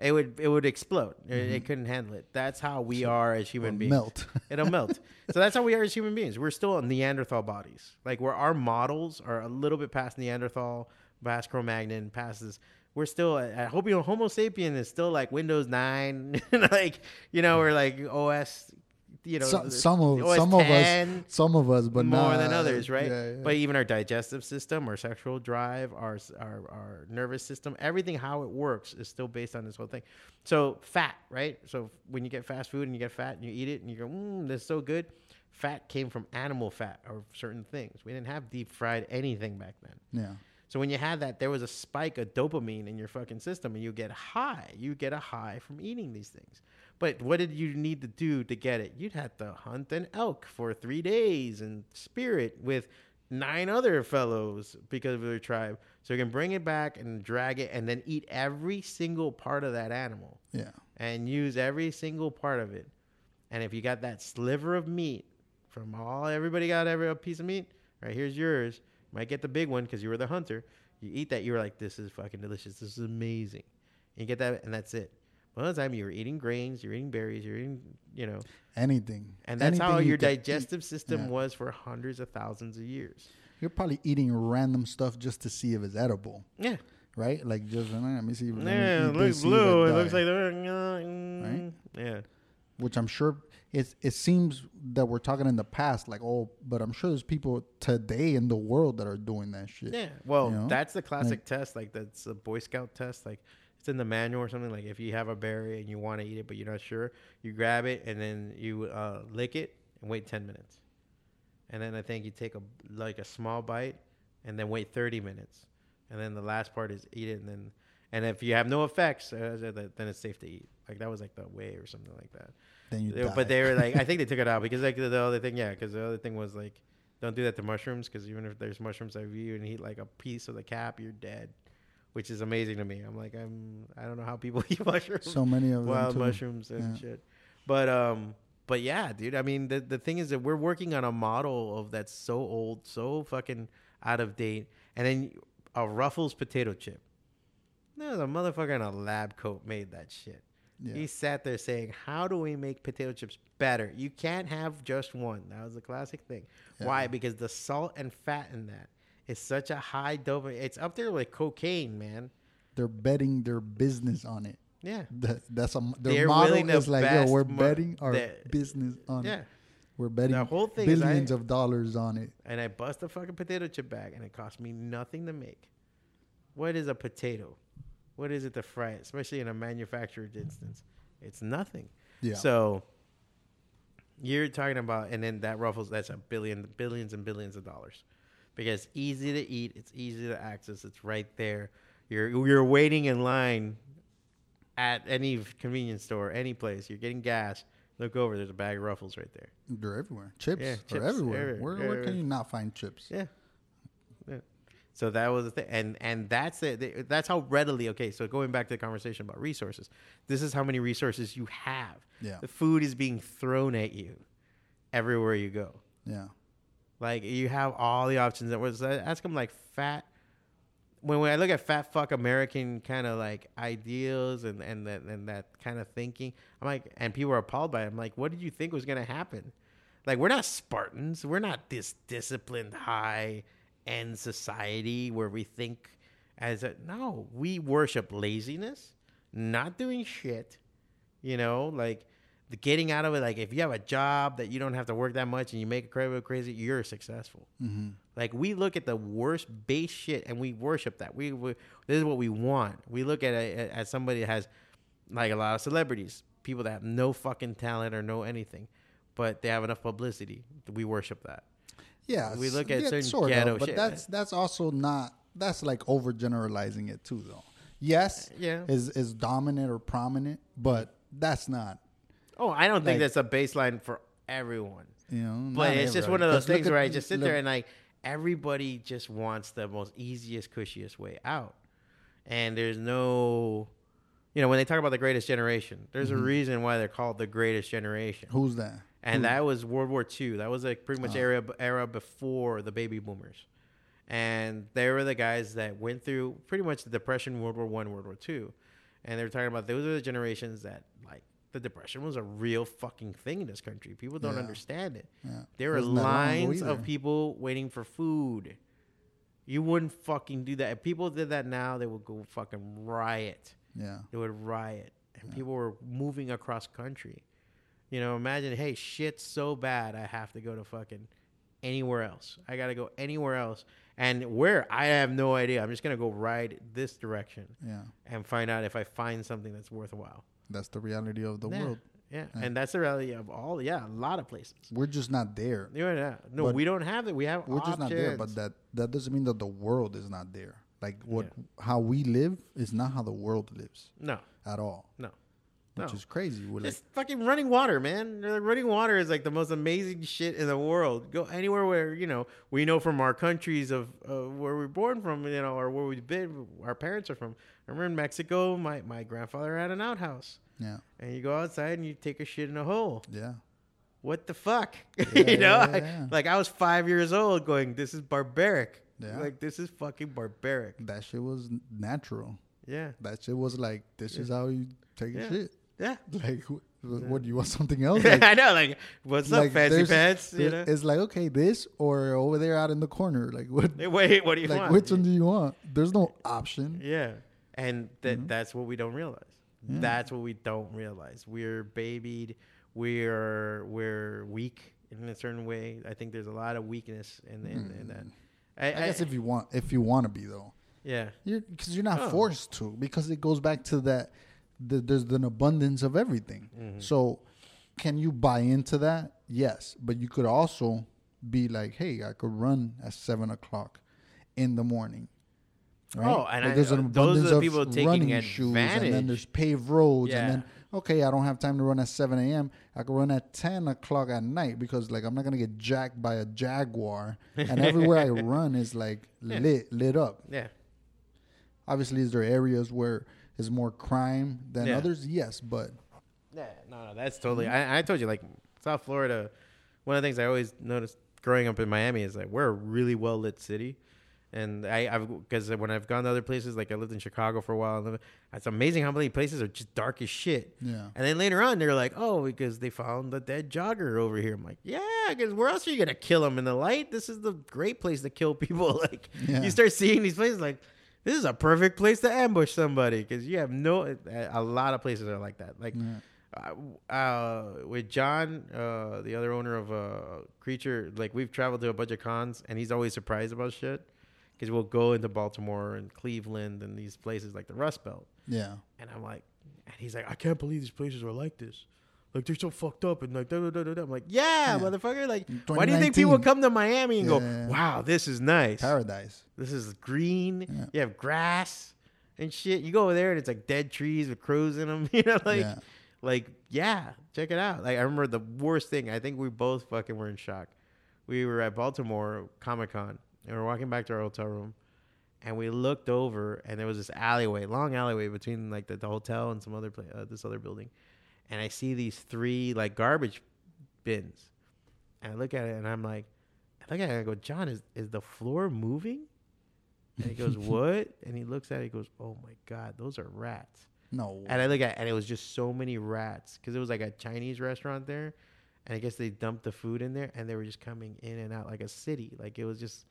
It would it would explode. It, it couldn't handle it. That's how we are as human It'll beings. melt. It'll melt. So that's how we are as human beings. We're still Neanderthal bodies. Like where our models are a little bit past Neanderthal, past Cro-Magnon, past this. We're still. I hope you know Homo sapien is still like Windows nine, like you know, or like OS. You know, some, some of some of us, some of us, but more not, than others, right? Yeah, yeah. But even our digestive system, our sexual drive, our, our our nervous system, everything how it works is still based on this whole thing. So fat, right? So when you get fast food and you get fat and you eat it and you go, mm, this is so good. Fat came from animal fat or certain things. We didn't have deep fried anything back then. yeah. So when you had that, there was a spike of dopamine in your fucking system, and you get high. You get a high from eating these things. But what did you need to do to get it? You'd have to hunt an elk for three days and spear it with nine other fellows because of their tribe. So you can bring it back and drag it, and then eat every single part of that animal Yeah. and use every single part of it. And if you got that sliver of meat from all everybody got every a piece of meat, right here's yours. You might get the big one because you were the hunter. You eat that, you're like, this is fucking delicious. This is amazing. And you get that, and that's it. The time, you're eating grains, you're eating berries, you're eating, you know, Anything. and that's how Anything you your eat. digestive system Yeah. was for hundreds of thousands of years. You're probably eating random stuff just to see if it's edible, Yeah, right? Like just let me see. let me yeah. It looks see if I blue. It looks like they're, mm, yeah. which I'm sure it it seems that we're talking in the past, like oh, but I'm sure there's people today in the world that are doing that shit. Yeah. Well, You know? that's the classic test. Like that's a Boy Scout test. Like It's in the manual or something. Like if you have a berry and you want to eat it but you're not sure, you grab it and then you uh, lick it and wait ten minutes, and then I think you take a like a small bite and then wait thirty minutes, and then the last part is eat it and then and if you have no effects, uh, then it's safe to eat. Like that was like the way or something like that. Then you They- die. but they were like, I think they took it out because like the other thing, yeah, because the other thing was like, don't do that to mushrooms because even if there's mushrooms that you and eat like a piece of the cap, you're dead, which is amazing to me. I'm like, I'm, I don't know how people eat mushrooms, so many of them wild too. mushrooms and Yeah. shit. But um, but yeah, dude. I mean, the the thing is that we're working on a model of that's so old, so fucking out of date, and then a Ruffles potato chip. No, the motherfucker in a lab coat made that shit. Yeah. He sat there saying, "How do we make potato chips better? You can't have just one." That was a classic thing. Why? Because the salt and fat in that is such a high dopamine. It's up there with cocaine, man. They're betting their business on it. Yeah, That, that's a their They're model to is like, yo, we're betting our the- business on yeah. it. We're betting The whole thing is I- billions of dollars on it. And I bust a fucking potato chip bag, and it cost me nothing to make. What is a potato? What is it to fry it, especially in a manufactured instance? It's nothing. Yeah. So you're talking about, and then that ruffles. That's a billion, billions and billions of dollars, because it's easy to eat. It's easy to access. It's right there. You're you're waiting in line at any convenience store, any place. You're getting gas. Look over. There's a bag of ruffles right there. They're everywhere. Chips, Yeah, are chips everywhere. everywhere. Where, Yeah, where can you not find chips? Yeah. yeah. So that was the thing, and and that's it. That's how readily. Okay, so going back to the conversation about resources, this is how many resources you have. Yeah. The food is being thrown at you everywhere you go. Yeah. Like you have all the options. That was ask them like fat. When, when I look at fat fuck American kind of like ideals and and that and that kind of thinking, I'm like, and people are appalled by it. I'm like, what did you think was gonna happen? Like we're not Spartans. We're not this disciplined high end society where we think as a no. We worship laziness, not doing shit. You know, like the getting out of it. Like if you have a job that you don't have to work that much and you make it crazy, crazy, you're successful. Mm-hmm. Like we look at the worst base shit and we worship that. We, we this is what we want. We look at it as somebody that has like a lot of celebrities, people that have no fucking talent or no anything, but they have enough publicity. We worship that. Yeah. We look at yeah, certain sort ghetto of, but shit. that's that's also not that's like overgeneralizing it too though. Yes, Yeah. is is dominant or prominent, but that's not Oh, I don't think Like- that's a baseline for everyone. you know. But it's just one of those things at- where I just sit look- there and like everybody just wants the most easiest, cushiest way out, and there's no, you know, when they talk about the greatest generation, there's Mm-hmm. a reason why they're called the greatest generation, who's that? and that was World War II. That was like pretty much Oh. era era before the baby boomers, and they were the guys that went through pretty much the Depression, World War One, World War Two, and they were talking about those are the generations that like. The depression was a real fucking thing in this country. People don't Yeah. understand it. Yeah. There were Wasn't that long ago lines of people waiting for food. You wouldn't fucking do that. If people did that now, they would go fucking riot. Yeah. They would riot. And people were moving across country. You know, imagine, hey, shit's so bad, I have to go to fucking anywhere else. I got to go anywhere else. And where? I have no idea. I'm just going to go ride this direction Yeah. and find out if I find something that's worthwhile. That's the reality of the yeah. world. Yeah. And that's the reality of all, yeah, a lot of places. We're just not there. Yeah, yeah. No, But we don't have it. We have We're just not there, but that that doesn't mean that the world is not there. Like what how we live is not how the world lives No, at all, no, which no. is crazy. We're like, fucking running water, man. Running water is like the most amazing shit in the world. Go anywhere where you know we know from our countries of uh, where we're born from, you know, or where we've been. Our parents are from. I remember in Mexico, my my grandfather had an outhouse, yeah, and you go outside and you take a shit in a hole. yeah, What the fuck, Yeah, you know? yeah, yeah. Like I was five years old, going, "This is barbaric." Yeah. Like this is fucking barbaric. that shit was natural. Yeah, That shit was like, this is how you take a shit. yeah. Like, wh- what do you want something else? Like, I know, like, what's up, like, fancy pants? You know? It's like okay, this or over there out in the corner. Like what? Wait, what do you Like want? which one do you want? There's no option. Yeah, and that Mm-hmm. that's what we don't realize. That's what we don't realize. We're babied. We're we're weak in a certain way. I think there's a lot of weakness in in, in that. I, Mm. I guess if you want, if you want to be though, Yeah. You're because you're not Oh. forced to because it goes back to that. The, there's an abundance of everything. Mm-hmm. So, can you buy into that? Yes, but you could also be like, hey, I could run at seven o'clock in the morning. Right? Oh, and I- there's an uh, those are abundance the of people taking running shoes, and then there's paved roads, Yeah. and then okay, I don't have time to run at seven a.m. I can run at ten o'clock at night because like I'm not gonna get jacked by a jaguar, and everywhere I run is like lit lit up. Yeah. Obviously, is there areas where there's more crime than Yeah. others? Yes, but Yeah, no, no, that's totally. I, I told you, like South Florida. One of the things I always noticed growing up in Miami is like we're a really well lit city, and I, I've because when I've gone to other places, like I lived in Chicago for a while, and it's amazing how many places are just dark as shit. Yeah. And then later on, they're like, oh, because they found the dead jogger over here. I'm like, yeah, because where else are you gonna kill them in the light? This is the great place to kill people. like Yeah. you start seeing these places like. This is a perfect place to ambush somebody because you have no. A lot of places are like that. Like uh, uh, with John, uh, the other owner of uh, Creature, like we've traveled to a bunch of cons, and he's always surprised about shit because we'll go into Baltimore and Cleveland and these places like the Rust Belt, yeah, and I'm like, and he's like, I can't believe these places are like this. Like they're so fucked up and like da da da da. da." I'm like, yeah, Yeah. motherfucker. Like, why do you think people 2019. come to Miami and go, wow, this is nice. paradise. This is green. Yeah. You have grass and shit. You go over there and it's like dead trees with crows in them. You know, like, Yeah. like yeah, check it out. Like I remember the worst thing. I think we both fucking were in shock. We were at Baltimore Comic Con and we're walking back to our hotel room, and we looked over and there was this alleyway, long alleyway between like the, the hotel and some other place, uh, this other building, and I see these three like garbage bins, and I look at it and I'm like, I look at it and I go, John, is is the floor moving? And he goes, What? And he looks at it, he goes, Oh my God, those are rats. No, And I look at it, and it was just so many rats because it was like a Chinese restaurant there. And I guess they dumped the food in there and they were just coming in and out like a city. Like it was just,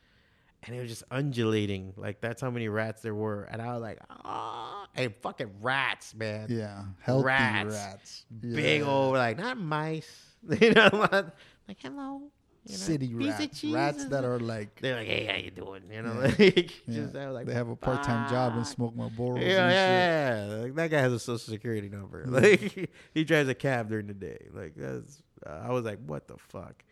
and it was just undulating. Like that's how many rats there were. And I was like, Oh, and fucking rats, man. yeah, healthy Rats. rats, Big old, like, not mice. you know, like, hello. You know, city rats, rats that are like They're like, hey, how you doing? You know, Yeah. like, yeah, just I was like, they have a part time job and smoke. Yeah, and yeah, shit. yeah. Like, that guy has a social security number. Like he drives a cab during the day. Like that's. Uh, I was like, what the fuck?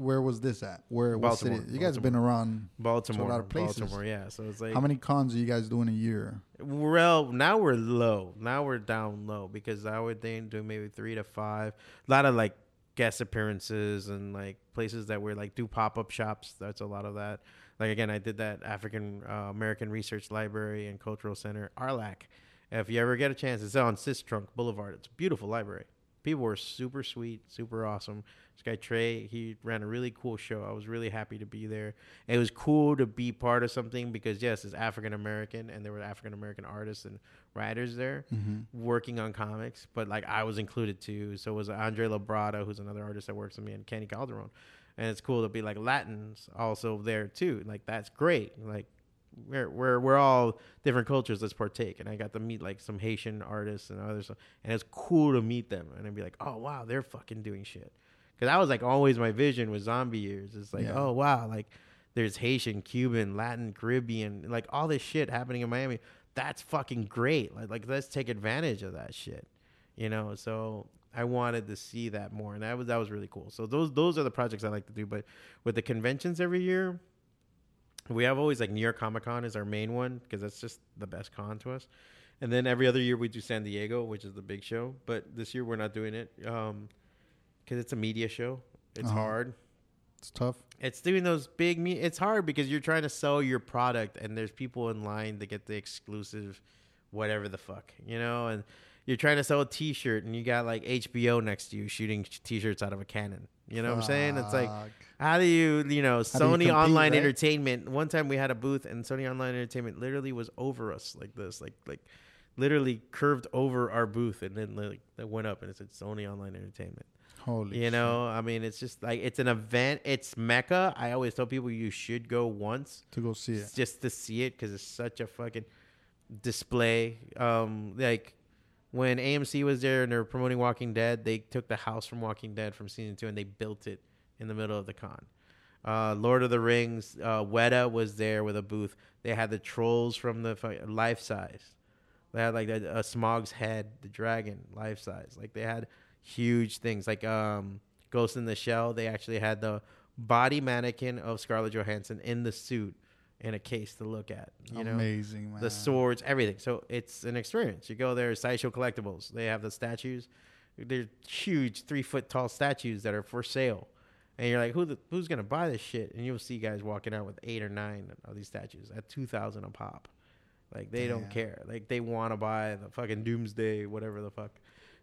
Where was this at? Where? What city? You guys have been around. Baltimore, a lot of places. Baltimore. Yeah. So it's like How many cons are you guys doing a year? Well, now we're low. Now we're down low because I would think do maybe three to five. A lot of like guest appearances and like places that we're like do pop up shops. That's a lot of that. Like again, I did that African uh, American Research Library and Cultural Center, ARLAC. If you ever get a chance, it's on Sistrunk Boulevard. It's a beautiful library. People were super sweet, super awesome. This guy Trey, he ran a really cool show. I was really happy to be there. It was cool to be part of something because yes, it's African American, and there were African American artists and writers there mm-hmm. working on comics. But like I was included too. So was Andre Labrada, who's another artist that works with me, and Kenny Calderon. And it's cool to be like Latins also there too. Like that's great. Like we're we're we're all different cultures. Let's partake. And I got to meet like some Haitian artists and others, and it's cool to meet them. And I'd be like, oh wow, they're fucking doing shit. Because that was like always my vision with zombie years. It's like, Yeah. oh wow, like there's Haitian, Cuban, Latin, Caribbean, like all this shit happening in Miami. That's fucking great. Like like let's take advantage of that shit. You know, so I wanted to see that more, and that was that was really cool. So those those are the projects I like to do. But with the conventions every year, we have always like New York Comic Con is our main one because that's just the best con to us. And then every other year we do San Diego, which is the big show. But this year we're not doing it because it's a media show. It's Uh-huh. hard. It's tough. It's doing those big. Me- it's hard because you're trying to sell your product, and there's people in line to get the exclusive, whatever the fuck, you know. And you're trying to sell a T-shirt, and you got like HBO next to you shooting T-shirts out of a cannon. You know what I'm saying? It's like, how do you, you know, do you Sony compete, Online right? Entertainment. One time we had a booth, and Sony Online Entertainment literally was over us like this, like like literally curved over our booth, and then like that went up, and it said Sony Online Entertainment. Holy. You shit. know, I mean, it's just like it's an event. It's Mecca. I always tell people you should go once to go see it. just to see it because it's such a fucking display. Um, like when AMC was there and they were promoting Walking Dead, they took the house from Walking Dead from season two and they built it in the middle of the con. Uh, Lord of the Rings, uh, Weta was there with a booth. They had the trolls from the life size. They had like a, a Smaug's head, the dragon, life size. Like they had huge things. Like um, Ghost in the Shell, they actually had the body mannequin of Scarlett Johansson in the suit in a case to look at. You know, Amazing, man. the swords, everything. So it's an experience. You go there, Sideshow Collectibles. They have the statues. They're huge, three foot tall statues that are for sale. And you're like, who the, who's gonna buy this shit? And you'll see guys walking out with eight or nine of these statues at two thousand a pop. Like they don't care. Like they want to buy the fucking Doomsday, whatever the fuck.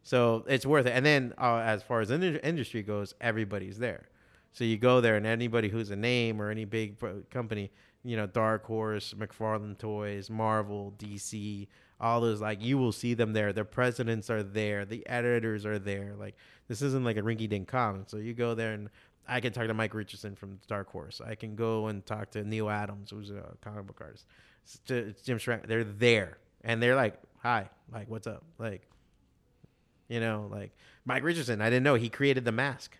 So it's worth it. And then uh, as far as the industry goes, everybody's there. So you go there, and anybody who's a name or any big company, you know, Dark Horse, McFarlane Toys, Marvel, DC, all those, like, you will see them there. The presidents are there. The editors are there. Like, this isn't like a rinky dink con. So you go there, and I can talk to Mike Richardson from Dark Horse. I can go and talk to Neal Adams, who's a comic book artist. It's it's Jim Schrank. They're there, and they're like, "Hi, like, what's up?" Like, you know, like Mike Richardson. I didn't know he created the mask.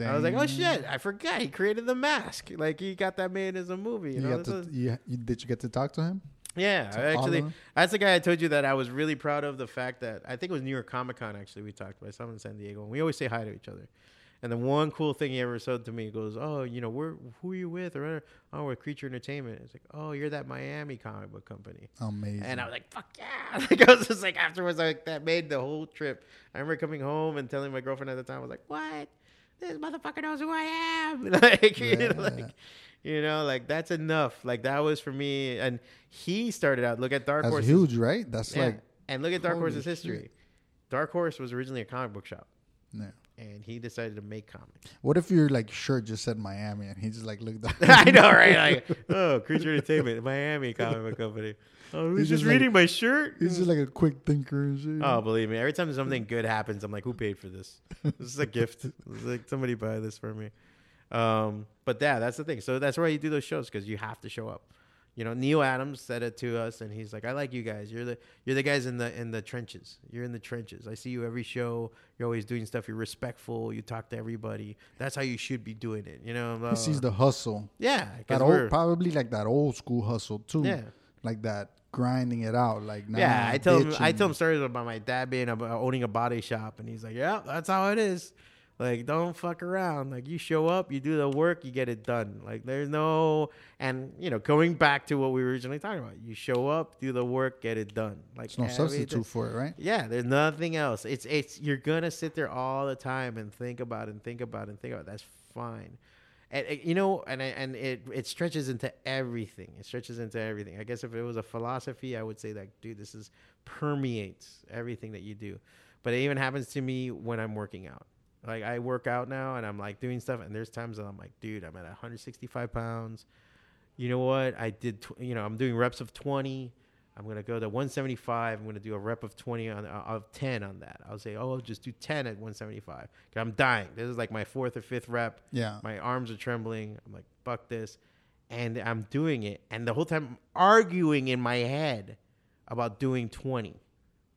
I was like, oh shit, I forgot he created the mask. Like he got that made as a movie. You, You know? to, you, you, did you get to talk to him? yeah, to I all of actually, that's the guy I told you that I was really proud of the fact that I think it was New York Comic Con. Actually, we talked about something in San Diego, and we always say hi to each other. And the one cool thing he ever said to me goes, "Oh, you know, we're who are you with?" Or whatever. "Oh, we're Creature Entertainment." It's like, "Oh, you're that Miami comic book company." Amazing. And I was like, fuck yeah. Like, I was just like, afterwards, like, that made the whole trip. I remember coming home and telling my girlfriend at the time, I was like, what? This motherfucker knows who I am. like, you know, like, you know, like, that's enough. Like, that was for me. And he started out, look at Dark That's Horse. huge, right? That's Yeah. like, and look at Dark Horse's history. Dark Horse was originally a comic book shop. yeah. And he decided to make comics. What if your like shirt just said Miami and he just like looked up? I know, right? Like, oh, Creature Entertainment, Miami comic book company. Oh, He's he's just just like- reading my shirt. He's just like a quick thinker and shit. Oh, believe me, every time something good happens, I'm like, who paid for this? This is a gift. It's like somebody buy this for me. Um, but yeah, that's the thing. So that's why you do those shows because you have to show up. You know, Neal Adams said it to us, and he's like, "I like you guys. You're the you're the guys in the in the trenches. You're in the trenches. I see you every show. You're always doing stuff. You're respectful. You talk to everybody. That's how you should be doing it. You know, blah, he sees the hustle. Yeah, That old, probably like that old school hustle too. Yeah. Like that grinding it out. Like nah, yeah, I tell him I tell him stories about my dad being a, owning a body shop, and he's like, "Yeah, that's how it is. Like, don't fuck around. Like, you show up, you do the work, you get it done. Like, there's no and you know, going back to what we were originally talking about, you show up, do the work, get it done. Like, There's no substitute for it, right? Yeah, there's nothing else. It's it's you're gonna sit there all the time and think about it and think about it and think about it. That's fine. And, you know, and and it it stretches into everything. It stretches into everything. I guess if it was a philosophy, I would say that, dude, this is permeates everything that you do. But it even happens to me when I'm working out. Like I work out now and I'm like doing stuff, and there's times that I'm like, dude, I'm at 165 pounds. You know what? I did. Tw- you know, I'm doing reps of 20. I'm gonna go to 175. I'm gonna do a rep of 20 on uh, of 10 on that. I'll say, oh, I'll just do 10 at 175. I'm dying. This is like my fourth or fifth rep. Yeah. My arms are trembling. I'm like, fuck this, and I'm doing it. And the whole time I'm arguing in my head about doing 20.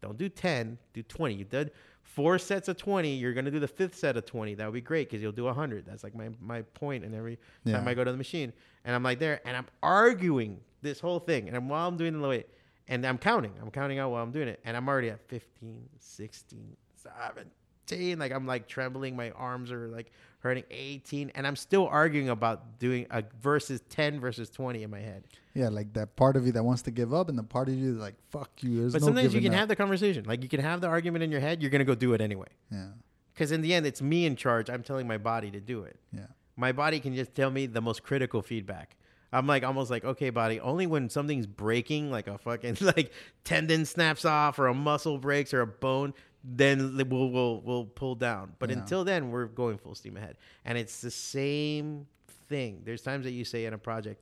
Don't do 10. Do 20. You did four sets of 20. You're gonna do the fifth set of 20. That would be great because you'll do 100. That's like my my point. And every time Yeah. I go to the machine, and I'm like there, and I'm arguing this whole thing, and while I'm doing the weight, and I'm counting. I'm counting out while I'm doing it, and I'm already at 15, 16, 17. Like I'm like trembling. My arms are like hurting. 18, and I'm still arguing about doing a versus 10 versus 20 in my head. Yeah, like that part of you that wants to give up and the part of you that's like, fuck you. There's But no sometimes you can up. have the conversation. Like you can have the argument in your head. You're gonna go do it anyway. Yeah. Because in the end, it's me in charge. I'm telling my body to do it. Yeah. My body can just tell me the most critical feedback. I'm like almost like, okay, body, only when something's breaking, like a fucking like tendon snaps off or a muscle breaks or a bone, then we'll we'll we'll pull down. But Yeah. until then, we're going full steam ahead. And it's the same thing. There's times that you say in a project,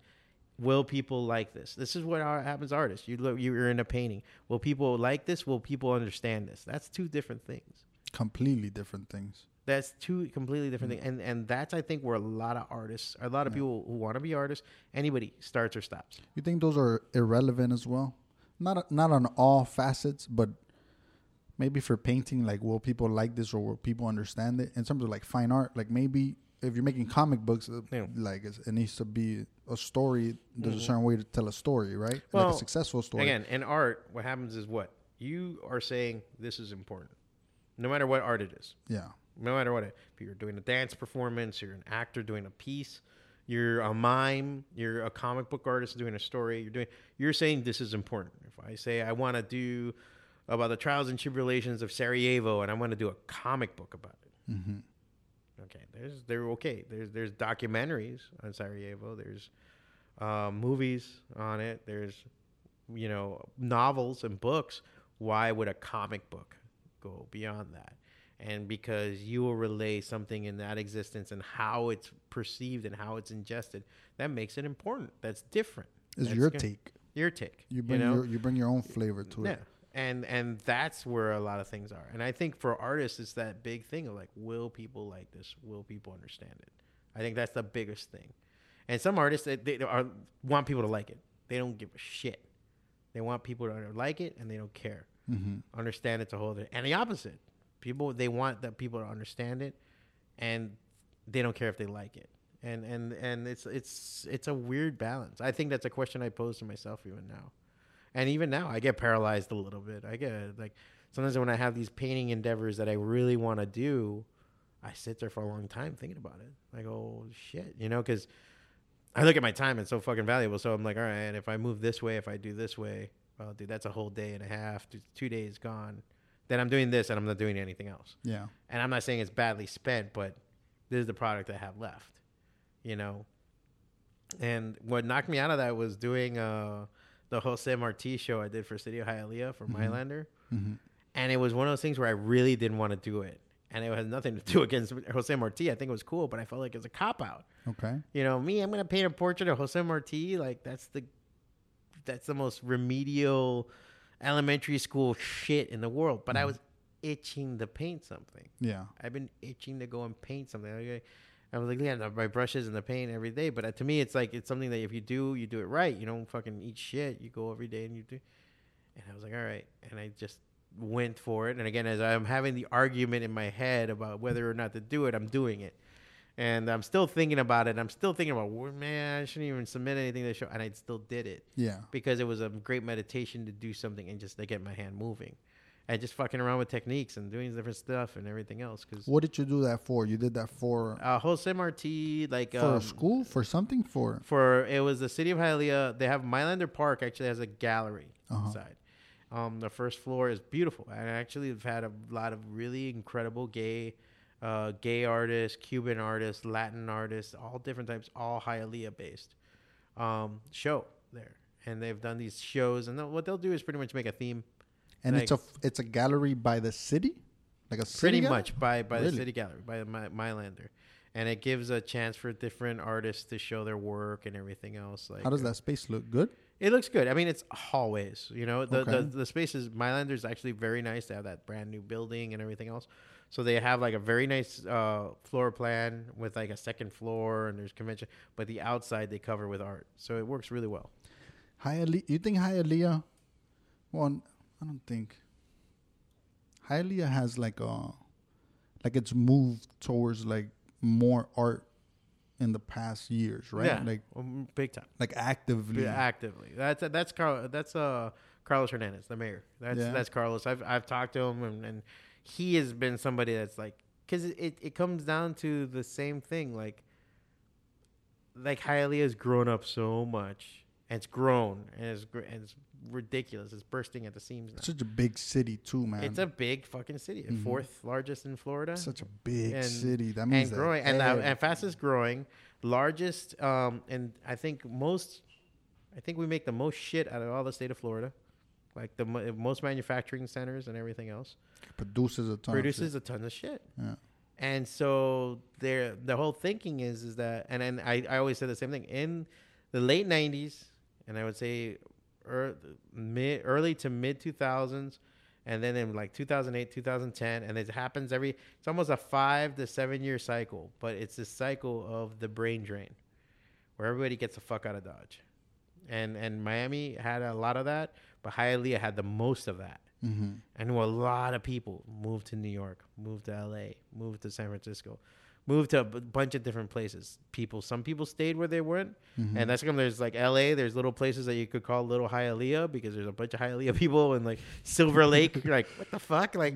will people like this? This is what happens to artists. You look, you're in a painting. Will people like this? Will people understand this? That's two different things. Completely different things. That's two completely different things, and and that's I think where a lot of artists, a lot of people who want to be artists, anybody starts or stops. You think those are irrelevant as well? Not not on all facets, but maybe for painting, like will people like this or will people understand it? In terms of like fine art, like maybe if you're making comic books, uh, Yeah. like it's, it needs to be a story. There's Mhm. a certain way to tell a story, right? like a successful story. Again, in art, what happens is what you are saying. This is important, no matter what art it is. Yeah. No matter what, it, if you're doing a dance performance, you're an actor doing a piece, you're a mime, you're a comic book artist doing a story. You're doing. You're saying this is important. If I say I want to do about the trials and tribulations of Sarajevo, and I want to do a comic book about it. hmm Okay, there's they're okay. There's there's documentaries on Sarajevo. There's uh, movies on it. There's you know novels and books. Why would a comic book go beyond that? And because you will relay something in that existence and how it's perceived and how it's ingested, that makes it important. That's different. Is your good. take? Your take. You bring know? your you bring your own flavor to yeah. it. And and that's where a lot of things are. And I think for artists it's that big thing of like, will people like this? Will people understand it? I think that's the biggest thing. And some artists they, they are want people to like it. They don't give a shit. They want people to like it and they don't care. hmm Understand it's a whole other and the opposite. People they want that people to understand it and they don't care if they like it. And and and it's it's it's a weird balance. I think that's a question I pose to myself even now. And even now, I get paralyzed a little bit. I get like sometimes when I have these painting endeavors that I really want to do, I sit there for a long time thinking about it. like oh, shit, you know, because I look at my time; it's so fucking valuable. So I'm like, all right, if I move this way, if I do this way, well, dude, that's a whole day and a half, two- two days gone. Then I'm doing this, and I'm not doing anything else. Yeah. And I'm not saying it's badly spent, but this is the product I have left, you know. And what knocked me out of that was doing uh, the Jose Marti show I did for City of Hialeah for Milander, hmm and it was one of those things where I really didn't want to do it, and it had nothing to do against Jose Marti. I think it was cool, but I felt like it was a cop out. Okay. You know, me, I'm gonna paint a portrait of Jose Marti. Like that's the that's the most remedial elementary school shit in the world. But I was itching to paint something. Yeah. I've been itching to go and paint something. I was like, yeah, my brushes and the paint every day. But uh, to me, it's like it's something that if you do, you do it right. You don't fucking eat shit. You go every day and you do. And I was like, all right. And I just went for it. And again, as I'm having the argument in my head about whether or not to do it, I'm doing it. And I'm still thinking about it. I'm still thinking about, man, I shouldn't even submit anything to the show. And I still did it Yeah. because it was a great meditation to do something and just to get my hand moving. And just fucking around with techniques and doing different stuff and everything else. Because What did you do that for? You did that for uh, Jose Marti, like for um, school for something for for it was the city of Hialeah. They have Milander Park actually has a gallery Uh-huh. inside. Um, the first floor is beautiful. and actually we've had a lot of really incredible gay, uh, gay artists, Cuban artists, Latin artists, all different types, all Hialeah based, um, show there. And they've done these shows, and they'll- what they'll do is pretty much make a theme, and it's a it's a gallery by the city, like a city pretty gallery? much by by the city gallery by the My, Milander, and it gives a chance for different artists to show their work and everything else. Like, How does that space look? Good. It looks good. I mean, it's hallways. You know, the the, Okay. the space is Milander is actually very nice. They have that brand new building and everything else. So they have like a very nice uh, floor plan with like a second floor and there's convention, but the outside they cover with art. So it works really well. Hialeah, you think Hialeah? Well, I don't think. Hialeah has like a, like it's moved towards like more art in the past years, right? Yeah, Like um, big time, like actively. Yeah, actively. That's that's Carl. That's uh Carlos Hernandez, the mayor. That's Yeah. that's Carlos. I've I've talked to him and, and he has been somebody that's like because it, it, comes down to the same thing like like Hialeah has grown up so much and it's grown and it's and it's ridiculous. It's bursting at the seams now. It's such a big city too, man. It's a big fucking city, Mhm. fourth largest in Florida such a big and- city. That means and growing and, uh, every- and fastest growing, largest. Um, and I think most, I think we make the most shit out of all the state of Florida, like the mo- most manufacturing centers and everything else. produces a ton. produces Of a ton of shit. shit. Yeah. And so there, the whole thinking is is that, and then I, I always say the same thing in the late '90s, and I would say er, mid, early to mid 2000s, and then in like 2008, 2010, and it happens every. It's almost a five to seven year cycle, but it's this cycle of the brain drain, where everybody gets the fuck out of Dodge, and and Miami had a lot of that, but Hialeah had the most of that. Mm-hmm. I knew a lot of people moved to New York, moved to LA, moved to San Francisco, moved to a b- bunch of different places. People, some people stayed where they weren't, Mm-hmm. and that's come. There's like L.A. There's little places that you could call little Hialeah because there's a bunch of Hialeah people and like Silver Lake. You're like, what the fuck? Like,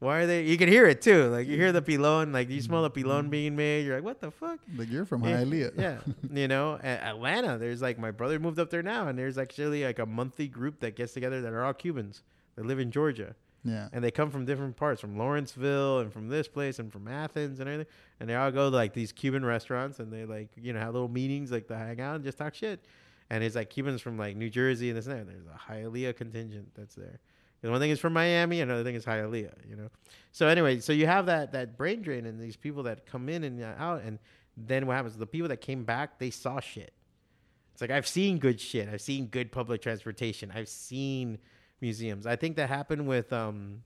why are they? You can hear it too. Like you hear the mm-hmm. pilon. Like you smell the pilon mm-hmm. being made. You're like, what the fuck? Like you're from Hialeah. Yeah, you know, Atlanta. There's like my brother moved up there now, and there's actually like a monthly group that gets together that are all Cubans. They live in Georgia, yeah. and they come from different parts, from Lawrenceville and from this place and from Athens and everything. And they all go to like these Cuban restaurants, and they like you know have little meetings like to hang out and just talk shit. And it's like Cubans from like New Jersey and this and that. There's a Hialeah contingent that's there. And one thing is from Miami, another thing is Hialeah. You know. So anyway, so you have that that brain drain and these people that come in and out, and then what happens? The people that came back, they saw shit. It's like I've seen good shit. I've seen good public transportation. I've seen museums. I think that happened with um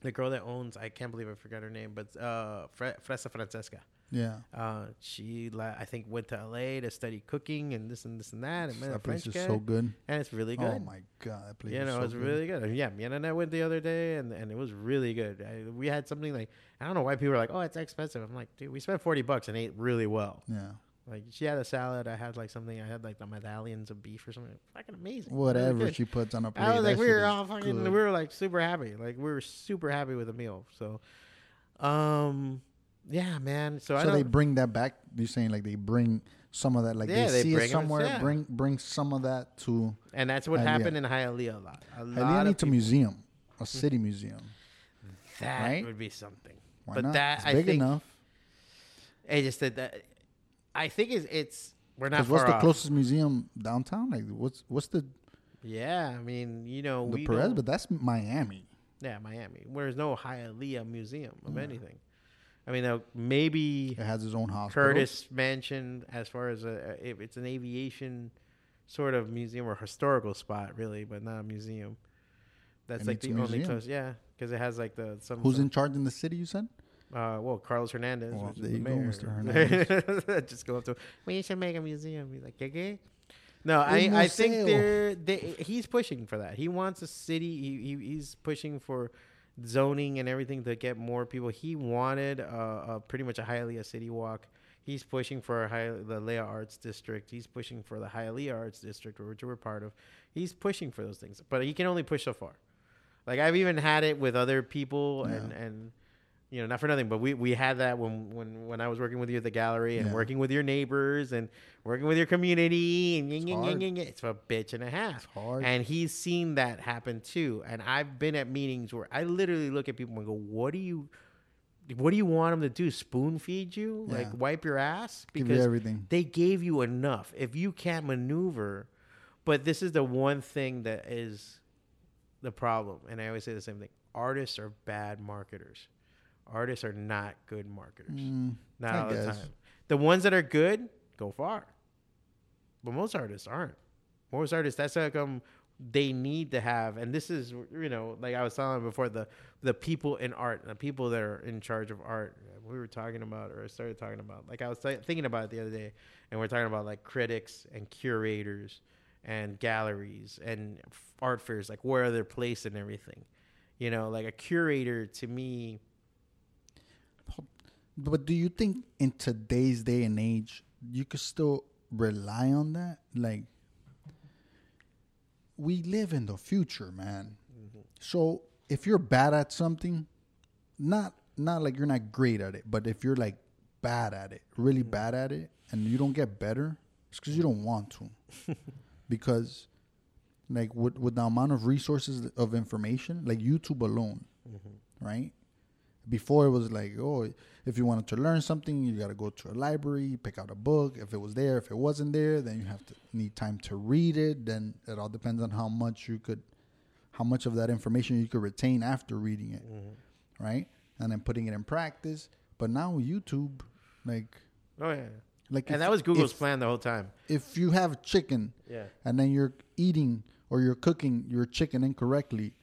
the girl that owns. I can't believe I forgot her name, but uh, Fre- Fresa Francesca. Yeah. Uh, she la- I think went to L.A. to study cooking and this and this and that, and That place French is guy, so good. and it's really good. Oh my god, that place You is know, so it's good. really good. Yeah, me and I went the other day, and, and it was really good. I, we had something like I don't know why people are like, "Oh, it's expensive." I'm like, dude, we spent forty bucks and ate really well. Yeah. Like she had a salad, I had like something, I had like the medallions of beef or something. Fucking amazing. Whatever she puts on a plate. I was like, we were all fucking, good. we were like super happy. Like we were super happy with the meal. So, um, yeah, man. So, So they bring that back. You're saying like they bring some of that, like Yeah, they they see it somewhere, yeah. bring bring some of that to. and that's what Hialeah. happened in Hialeah a lot. A Hialeah of needs a museum, a hmm. city museum. That right? would be something. Why but not? that it's I big think enough. I just that, that I think it's it's we're not what's the off. closest museum downtown? Like what's what's the Yeah, I mean, you know, the we Perez? But that's Miami. yeah, Miami. Where's no Hialeah museum of anything. I mean, uh, maybe It has its own hospital. Curtis mentioned as far as a, if it's an aviation sort of museum or historical spot, really, but not a museum. That's And like the only close, yeah, because it has like the some. Who's some- in charge in the city? You said. Uh, well, Carlos Hernandez. Well, which is there the you go. Mr. Hernandez. Just go up to him. We should make a museum. He's like, okay. No, I, I think they're, they, he's pushing for that. He wants a city. He, he he's pushing for zoning and everything to get more people. He wanted uh, uh, pretty much a Hialeah city walk. He's pushing for the Leah Arts District. He's pushing for the Hialeah Arts District, which we're part of. He's pushing for those things, but he can only push so far. Like I've even had it with other people, and and you know, not for nothing, but we, we had that when, when, when I was working with you at the gallery and Yeah. working with your neighbors and working with your community and It's it's, hard. it's a bitch and a half. hard. And he's seen that happen too. And I've been at meetings where I literally look at people and go, "What do you, what do you want them to do? Spoon feed you? Like wipe your ass? Give you everything. they gave you enough. If you can't maneuver, but this is the one thing that is the problem. And I always say the same thing: artists are bad marketers. Artists are not good marketers. Mm, not I all the time. The ones that are good go far, but most artists aren't. Most artists, that's like um, they need to have, and this is you know, like I was telling before, the the people in art, the people that are in charge of art. We were talking about, or I started talking about, like I was th- thinking about it the other day, and we're talking about like critics and curators and galleries and art fairs, like where are their place and everything. You know, like a curator to me, But do you think in today's day and age you could still rely on that? Like we live in the future, man. Mm-hmm. So if you're bad at something, not not like you're not great at it, but if you're like bad at it, really mm-hmm. bad at it, and you don't get better, it's because you don't want to. because like with with the amount of resources of information, like YouTube alone, mm-hmm. right? Before it was like, oh, if you wanted to learn something, you got to go to a library, pick out a book. If it was there, if it wasn't there, then you have to need time to read it. Then it all depends on how much you could, how much of that information you could retain after reading it, mm-hmm. right? And then putting it in practice. But now YouTube, like, oh yeah, like and if- that was Google's if- plan the whole time. If you have chicken, Yeah. and then you're eating or you're cooking your chicken incorrectly,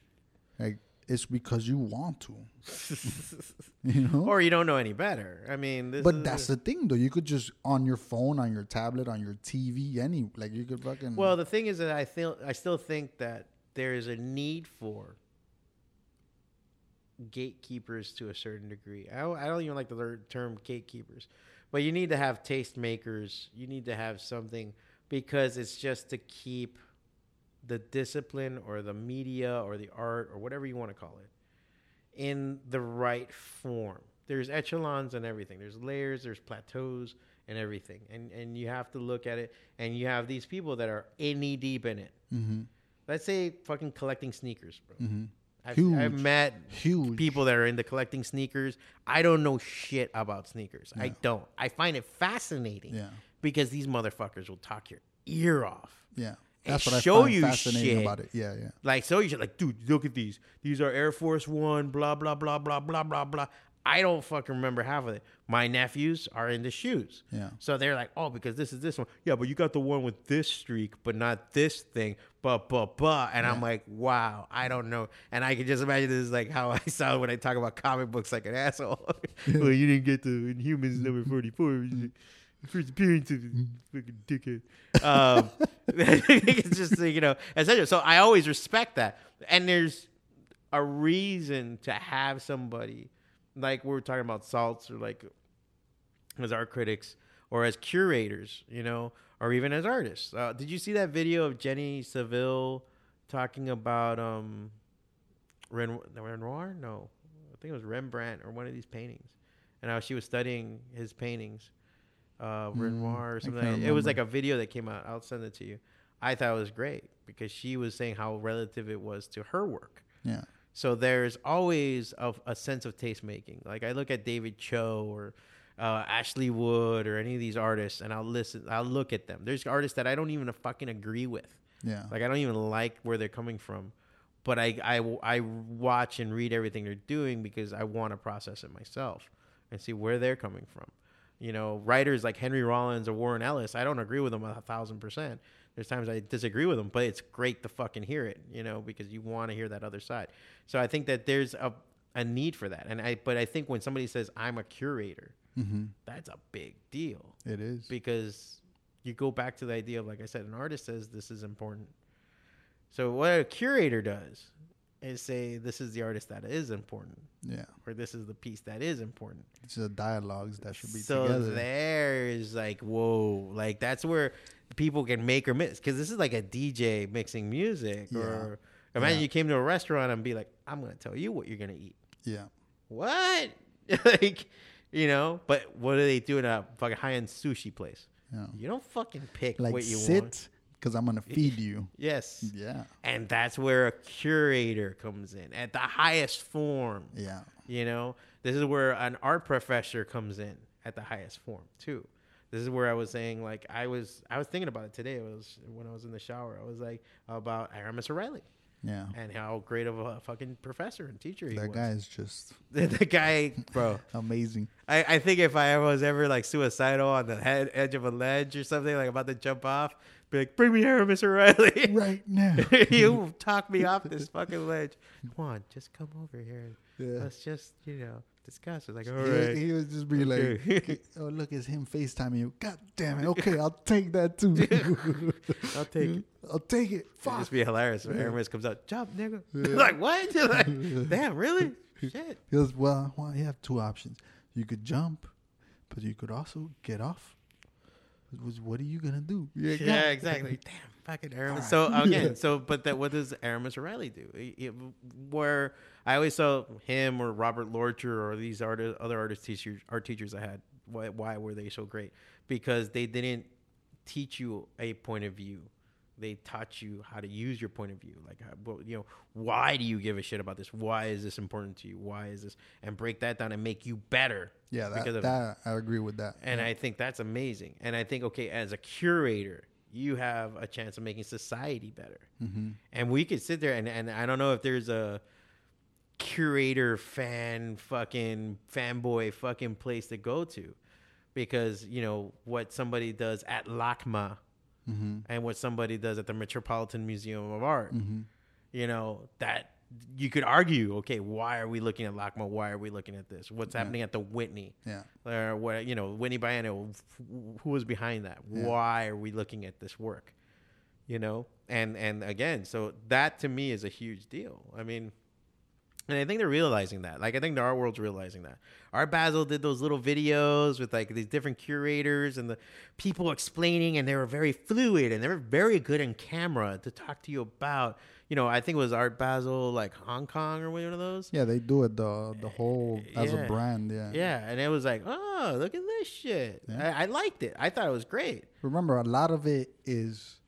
it's because you want to, you know. or you don't know any better. I mean, this but is- that's the thing, though. You could just on your phone, on your tablet, on your TV, any like you could fucking. well. The thing is that I feel I still think that there is a need for gatekeepers to a certain degree. I don't, I don't even like the term gatekeepers, but you need to have taste makers. You need to have something because it's just to keep the discipline or the media or the art or whatever you want to call it in the right form. There's echelons and everything. There's layers, there's plateaus and everything. And and you have to look at it and you have these people that are knee deep in it. Mm-hmm. Let's say fucking collecting sneakers, bro. Mm-hmm. I've, Huge. I've met Huge. people that are into collecting sneakers. I don't know shit about sneakers. I don't. I find it fascinating Yeah. because these motherfuckers will talk your ear off. Yeah. That's what I show find you fascinating shit. about it. Yeah, yeah. Like so you should like, dude, look at these. These are Air Force One, blah, blah, blah, blah, blah, blah, blah. I don't fucking remember half of it. My nephews are into shoes. Yeah. So they're like, oh, because this is this one. Yeah, but you got the one with this streak, but not this thing. But but but and I'm like, wow, I don't know. And I can just imagine this is like how I sound when I talk about comic books like an asshole. well, you didn't get the Inhumans number forty four. First appearance of fucking dickhead. Um, it's just you know, essential. So I always respect that, and there's a reason to have somebody like we are talking about salts or like as art critics or as curators, you know, or even as artists. Uh, did you see that video of Jenny Saville talking about um Ren- Renoir? No, I think it was Rembrandt or one of these paintings, and how she was studying his paintings, uh, Renoir or something. it was like a video that came out. I'll send it to you. I thought it was great because she was saying how relative it was to her work. Yeah. So there's always a, a sense of taste making. Like I look at David Choe or uh, Ashley Wood or any of these artists, and I'll listen. I'll look at them. There's artists that I don't even fucking agree with. Yeah. Like I don't even like where they're coming from, but I I, I watch and read everything they're doing because I want to process it myself and see where they're coming from. You know, writers like Henry Rollins or Warren Ellis, I don't agree with them a thousand percent. There's times I disagree with them, but it's great to fucking hear it, you know, because you want to hear that other side. So I think that there's a a need for that, and I but I think when somebody says I'm a curator, mm-hmm. that's a big deal It is. because you go back to the idea of like I said, an artist says this is important. So what a curator does is say this is the artist that is important, Yeah. or this is the piece that is important. It's the dialogues that should be so together. there is like whoa, like that's where people can make or miss because this is like a DJ mixing music. Yeah. Or imagine Yeah. you came to a restaurant and be like, I'm gonna tell you what you're gonna eat. yeah. What? like, you know? But what do they do in a fucking high end sushi place? Yeah. You don't fucking pick Like what you sit want. Because I'm gonna feed you. Yes. Yeah. And that's where a curator comes in at the highest form. Yeah. You know, this is where an art professor comes in at the highest form too. This is where I was saying, like, I was, I was thinking about it today. It was when I was in the shower. I was like about Aramis O'Reilly Yeah. and how great of a fucking professor and teacher he That was. guy is just the, the guy, bro. amazing. I, I think if I was ever like suicidal on the head edge of a ledge or something, like about to jump off, be like, "Bring me here, Mister Riley, right now. you talk me off this fucking ledge. Come on, just come over here. Yeah. Let's just, you know, discuss. It's like, all He, right. he was just be like, "Oh look, it's him FaceTiming you. God damn it. Okay, I'll take that too. I'll take it. I'll take it. It'd just be hilarious when Aramis comes out. Jump, nigga. like, what? You're like, damn, really? Shit. He goes, well, well, you have two options. You could jump, but you could also get off. Was what are you gonna do? Yeah, Yeah, exactly. Damn, fucking Aramis. So again, so but that what does Aramis O'Reilly do? He- he- where I always saw him or Robert Lorcher or these artist, other artist teachers, art teachers I had. Why, why were they so great? Because they didn't teach you a point of view. They taught you how to use your point of view. Like, you know, why do you give a shit about this? Why is this important to you? Why is this? And break that down and make you better. Yeah, that, because of that I agree with that. and I think that's amazing. And I think, okay, as a curator, you have a chance of making society better. Mm-hmm. And we could sit there and, and I don't know if there's a curator fan fucking fanboy fucking place to go to because, you know, what somebody does at LACMA Mm-hmm. and what somebody does at the Metropolitan Museum of Art, Mm-hmm. you know, that you could argue, okay, why are we looking at LACMA? Why are we looking at this? What's happening at the Whitney? Yeah. or what you know Whitney Biennial, who was behind that? Yeah. Why are we looking at this work? You know, and and again, so that to me is a huge deal. I mean, And I think they're realizing that. Like I think the art world's realizing that. Art Basel did those little videos with like these different curators and the people explaining, and they were very fluid and they were very good in camera to talk to you about. You know, I think it was Art Basel like Hong Kong or one of those. Yeah, they do it the the whole as Yeah. a brand. Yeah. Yeah, and it was like, oh, look at this shit. Yeah. I, I liked it. I thought it was great. Remember, a lot of it is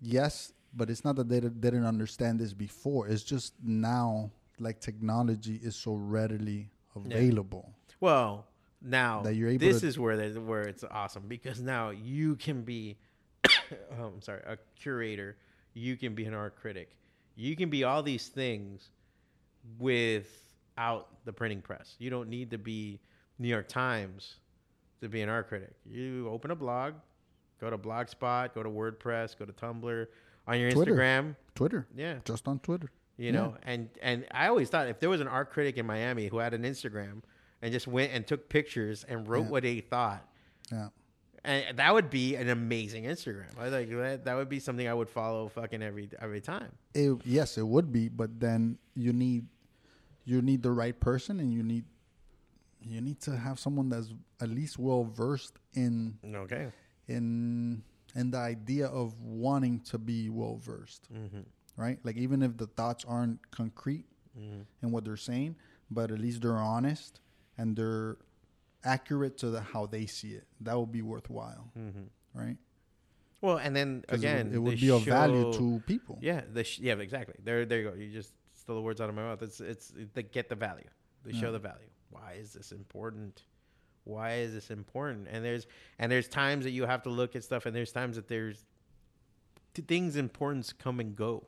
yes, but it's not that they didn't- didn't understand this before. It's just now, like technology is so readily available. Well, now That you're able this to- is where where it's awesome because now you can be, oh, I'm sorry, a curator. You can be an art critic. You can be all these things without the printing press. You don't need to be New York Times to be an art critic. You open a blog, go to Blogspot, go to WordPress, go to Tumblr, on your Twitter. Instagram. Twitter, Yeah, just on Twitter. You know and and i always thought if there was an art critic in miami who had an instagram and just went and took pictures and wrote Yeah. what he thought Yeah. and that would be an amazing instagram i like that, that would be something i would follow fucking every every time It, yes, it would be, but then you need you need the right person, and you need you need to have someone that's at least well versed in okay in in the idea of wanting to be well versed, Mm-hmm. Right? Like even if the thoughts aren't concrete Mm-hmm. in what they're saying, but at least they're honest and they're accurate to the how they see it. That would be worthwhile, right? well and then 'Cause it Mm-hmm. again it would, be of value to people. yeah the sh- yeah exactly there there you go you just stole the words out of my mouth it's it's they get the value they show the value why is this important why is this important and there's and there's times that you have to look at stuff and there's times that there's things importance come and go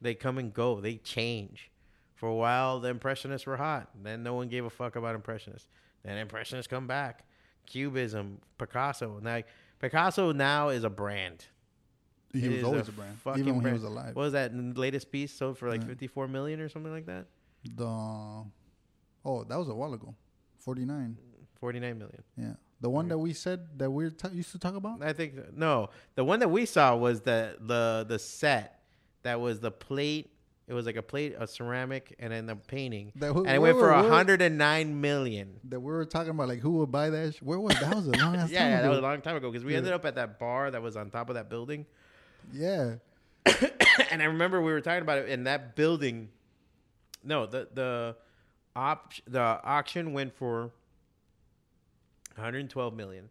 they come and go they change for a while the impressionists were hot then no one gave a fuck about impressionists then impressionists come back cubism picasso now picasso now is a brand He It was always a, brand, fucking even when brand. he was alive. What was that latest piece sold for like Yeah. 54 million or something like that? The oh, that was a while ago, forty nine. 49 million. Yeah, the one that we said that we are used to talk about. I think no. The one that we saw was the the the set that was the plate. It was like a plate, a ceramic, and then the painting, That who- and it where went for were- where- 109 million. That we were talking about, like who would buy that? Sh- Where was that? Was a long Yeah, yeah, that ago. was a long time ago because we Yeah. ended up at that bar that was on top of that building, Yeah, and I remember we were talking about it in that building. No, the the op the auction went for 112 million.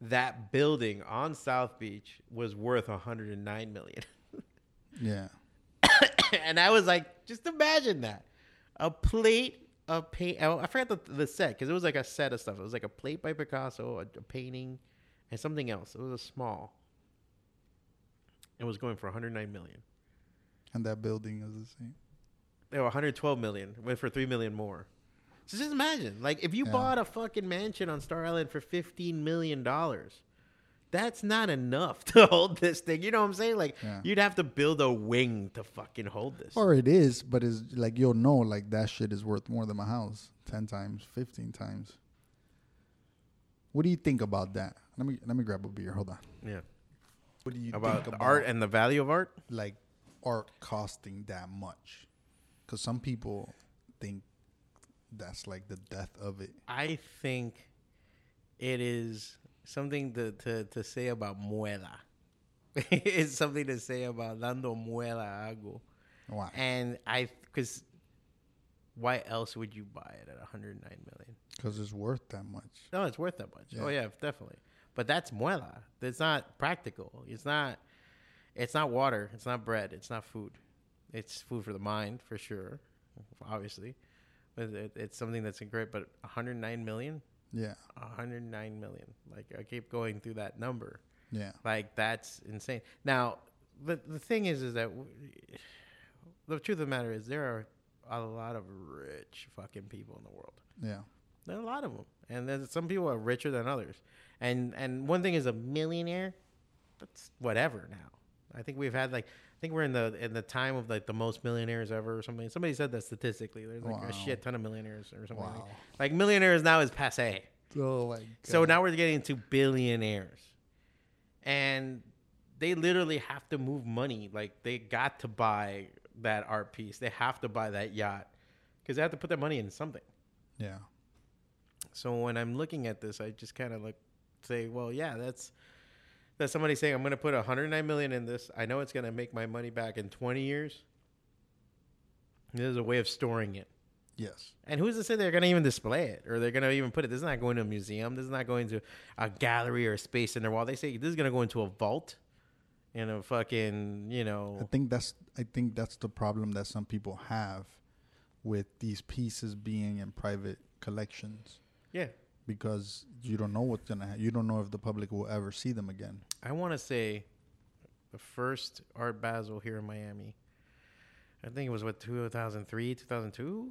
That building on South Beach was worth 109 million. yeah. and I was like, just imagine that. A plate of paint. Oh, I forgot the, the set because it was like a set of stuff. It was like a plate by Picasso, a, a painting, and something else. It was a small. It was going for 109 million. And that building is the same. They were 112 million. Went for 3 million more. So just imagine, like, if you Yeah. bought a fucking mansion on Star Island for 15 million dollars, that's not enough to hold this thing. You know what I'm saying? Like, Yeah. you'd have to build a wing to fucking hold this. Or it is, but it's like you'll know, like that shit is worth more than my house, ten times, fifteen times. What do you think about that? Let me let me grab a beer. Hold on. yeah. What do you about, think the art and the value of art. like art costing that much? Because some people think that's like the death of it. I think it is something to, to, to say about muela. it's something to say about dando muela algo. Why? And I, because why else would you buy it at 109 million? Because it's worth that much. No, it's worth that much. Oh Yeah. yeah, definitely. But that's muela. It's not practical. It's not. It's not water. It's not bread. It's not food. It's food for the mind for sure, obviously. But it, it's something that's great. But 109 million. Yeah, 109 million. Like I keep going through that number. yeah, Like that's insane. Now, the the thing is, is that w- the truth of the matter is there are a lot of rich fucking people in the world. yeah. There are a lot of them, and there's some people are richer than others. And and one thing is a millionaire. That's whatever now. I think we've had like I think we're in the in the time of like the most millionaires ever or something. Somebody said that statistically. There's like Wow. a shit ton of millionaires or something. Like, Wow. like millionaires now is passe. Oh my god. So now we're getting to billionaires. And they literally have to move money. Like they got to buy that art piece. They have to buy that yacht because they have to put their money in something. Yeah. So when I'm looking at this, I just kind of like say, well, yeah, that's that's somebody saying I'm going to put 109 million in this. I know it's going to make my money back in 20 years. There's a way of storing it. Yes. And who's to say they're going to even display it or they're going to even put it? This is not going to a museum. This is not going to a gallery or a space in their wall. They say this is going to go into a vault in a fucking, you know. I think that's I think that's the problem that some people have with these pieces being in private collections Yeah. Because you don't know what's gonna ha- you don't know if the public will ever see them again. I want to say the first Art Basel here in Miami. I think it was what 2003, 2002.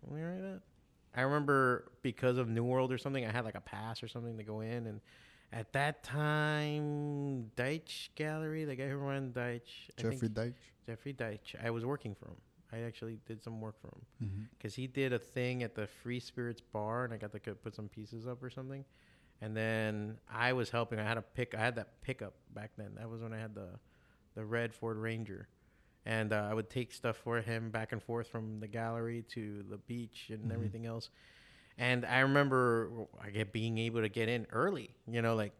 Something like that. I remember because of New World or something, I had like a pass or something to go in, and at that time, Deitch Gallery, the guy who ran Deitch, Jeffrey Deitch. Jeffrey Deitch, I was working for him. I actually did some work for him Mm-hmm. because he did a thing at the Free Spirits bar, and I got to put some pieces up or something. And then I was helping. I had a pick. I had that pickup back then. That was when I had the the red Ford Ranger, and uh, I would take stuff for him back and forth from the gallery to the beach and everything else. And I remember I get being able to get in early. You know, like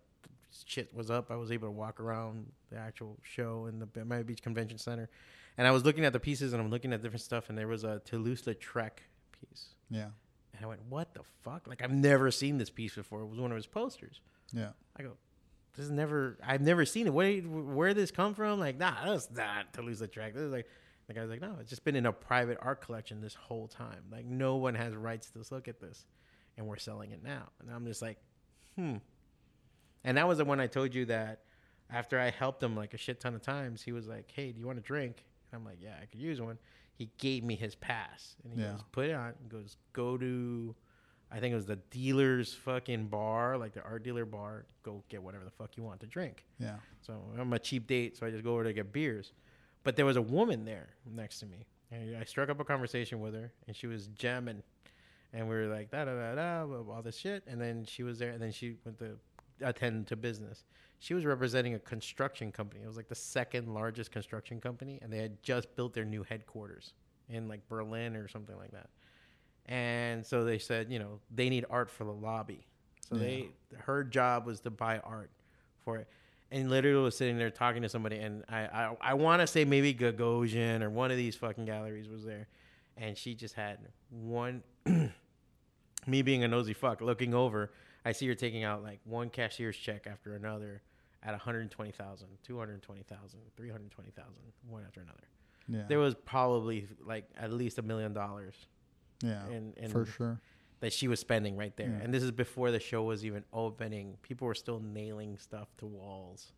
shit was up. I was able to walk around the actual show in the Miami Beach Convention Center, and I was looking at the pieces and I'm looking at different stuff. And there was a Toulouse-Lautrec piece, Yeah. and I went, "What the fuck? Like I've never seen this piece before." It was one of his posters. Yeah. I go, "This is never. I've never seen it. Where where did this come from? Like, nah, that's not Toulouse-Lautrec. This is like." The guy's like, no, it's just been in a private art collection this whole time. Like, no one has rights to look at this, and we're selling it now. And I'm just like, hmm. And that was the one I told you that after I helped him like a shit ton of times, he was like, "Hey, do you want a drink?" And I'm like, "Yeah, I could use one." He gave me his pass, and he Yeah. goes, "Put it on." He goes, "Go to." I think it was the dealer's fucking bar, like the art dealer bar. Go get whatever the fuck you want to drink. Yeah. So I'm a cheap date, so I just go over to get beers. But there was a woman there next to me, and I struck up a conversation with her, and she was jamming, and we were like da da da da all this shit, and then she was there, and then she went to attend to business. She was representing a construction company. It was like the second largest construction company, and they had just built their new headquarters in like Berlin or something like that. And so they said, you know, they need art for the lobby. So they, her job was to buy art for it. And literally was sitting there talking to somebody, and I, I, I want to say maybe Gagosian or one of these fucking galleries was there, and she just had one. me being a nosy fuck, looking over, I see her taking out like one cashier's check after another at 120,000, 220,000, 320,000, one after another. Yeah. There was probably like at least a million dollars yeah. in- in- for sure. that she was spending right there. Yeah. And this is before the show was even opening. People were still nailing stuff to walls.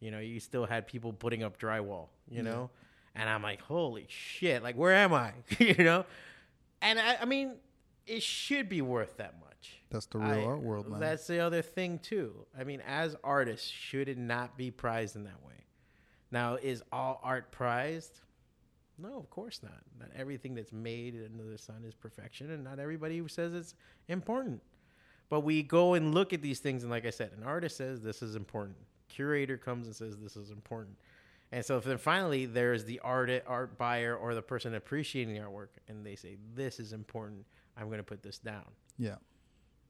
You know, you still had people putting up drywall, you know? And I'm like, holy shit, like, where am I? you know? And I, I mean, it should be worth that much. That's the real I- art world, man. That's the other thing, too. I mean, as artists, should it not be prized in that way? Now, is all art prized? No, of course not. Not everything that's made under the sun is perfection, and not everybody who says it's important. But we go and look at these things, and like I said, an artist says this is important. Curator comes and says this is important. And so then finally there's the art art buyer or the person appreciating the artwork, and they say this is important. I'm going to put this down. Yeah.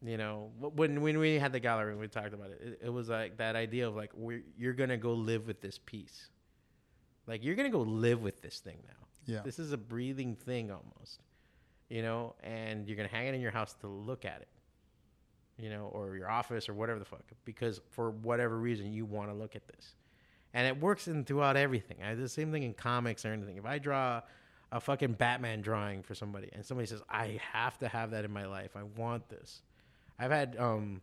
You know, when when we had the gallery, we talked about it. It, it was like that idea of like we're, you're gonna go live with this piece. Like you're gonna go live with this thing now. Yeah. This is a breathing thing almost. You know, and you're gonna hang it in your house to look at it. You know, or your office or whatever the fuck, because for whatever reason you want to look at this, and it works in throughout everything. I the same thing in comics or anything. If I draw a fucking Batman drawing for somebody, and somebody says I have to have that in my life, I want this. I've had um,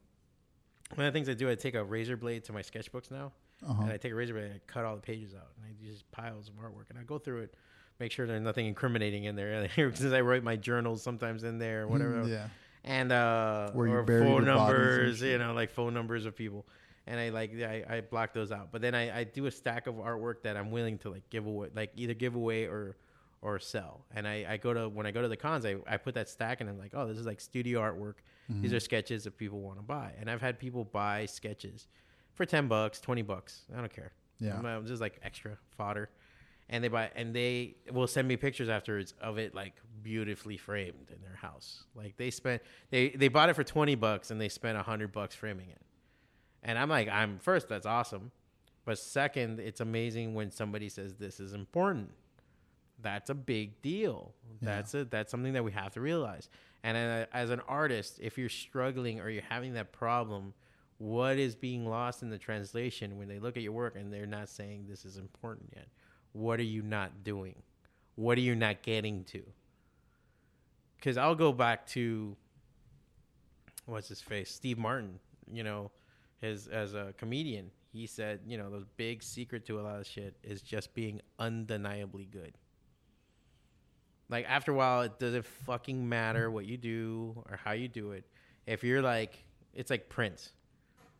one of the things I do, I take a razor blade to my sketchbooks now, Uh-huh. and I take a razor blade and I cut all the pages out, and I use piles of artwork, and I go through it, make sure there's nothing incriminating in there. Since I write my journals sometimes in there, or whatever. Yeah. And uh, or phone numbers, you know, like phone numbers of people. And I like I, I block those out, but then I, I do a stack of artwork that I'm willing to like give away, like either give away or or sell. And I, I go to when I go to the cons, I, I put that stack and I'm like, oh, this is like studio artwork. Mm-hmm. These are sketches that people want to buy. And I've had people buy sketches for ten bucks, twenty bucks. I don't care. Yeah. I'm, uh, just like extra fodder. and they buy and they will send me pictures afterwards of it like beautifully framed in their house. Like they spent they they bought it for twenty bucks and they spent a hundred bucks framing it. And I'm like, I'm first, that's awesome. But second, it's amazing when somebody says this is important. That's a big deal. That's a that's something that we have to realize. And uh, as an artist, if you're struggling or you're having that problem, what is being lost in the translation when they look at your work and they're not saying this is important yet? What are you not doing? What are you not getting to? Because I'll go back to what's his face, Steve Martin. You know, his as a comedian, he said, you know, the big secret to a lot of shit is just being undeniably good. Like after a while, it doesn't fucking matter what you do or how you do it. If you're like, it's like Prince.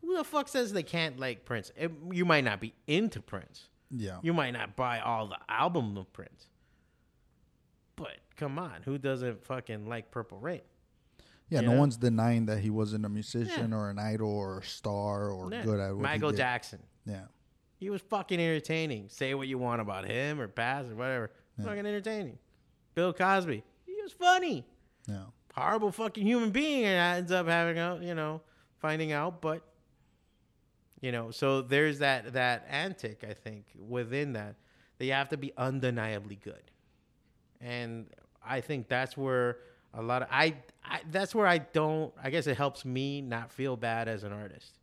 Who the fuck says they can't like Prince? It, you might not be into Prince. Yeah. You might not buy all the album of Prince. But come on, who doesn't fucking like Purple Rain? Yeah, You no know? one's denying that he wasn't a musician or an idol or a star or Yeah. good at what he Michael. Jackson. Yeah. He was fucking entertaining. Say what you want about him or past or whatever. Fucking entertaining. Bill Cosby. He was funny. Yeah. Horrible fucking human being and ends up having a you know, finding out, but you know, so there's that that antic, I think, within that. That you have to be undeniably good. And I think that's where a lot of I, I that's where I don't I guess it helps me not feel bad as an artist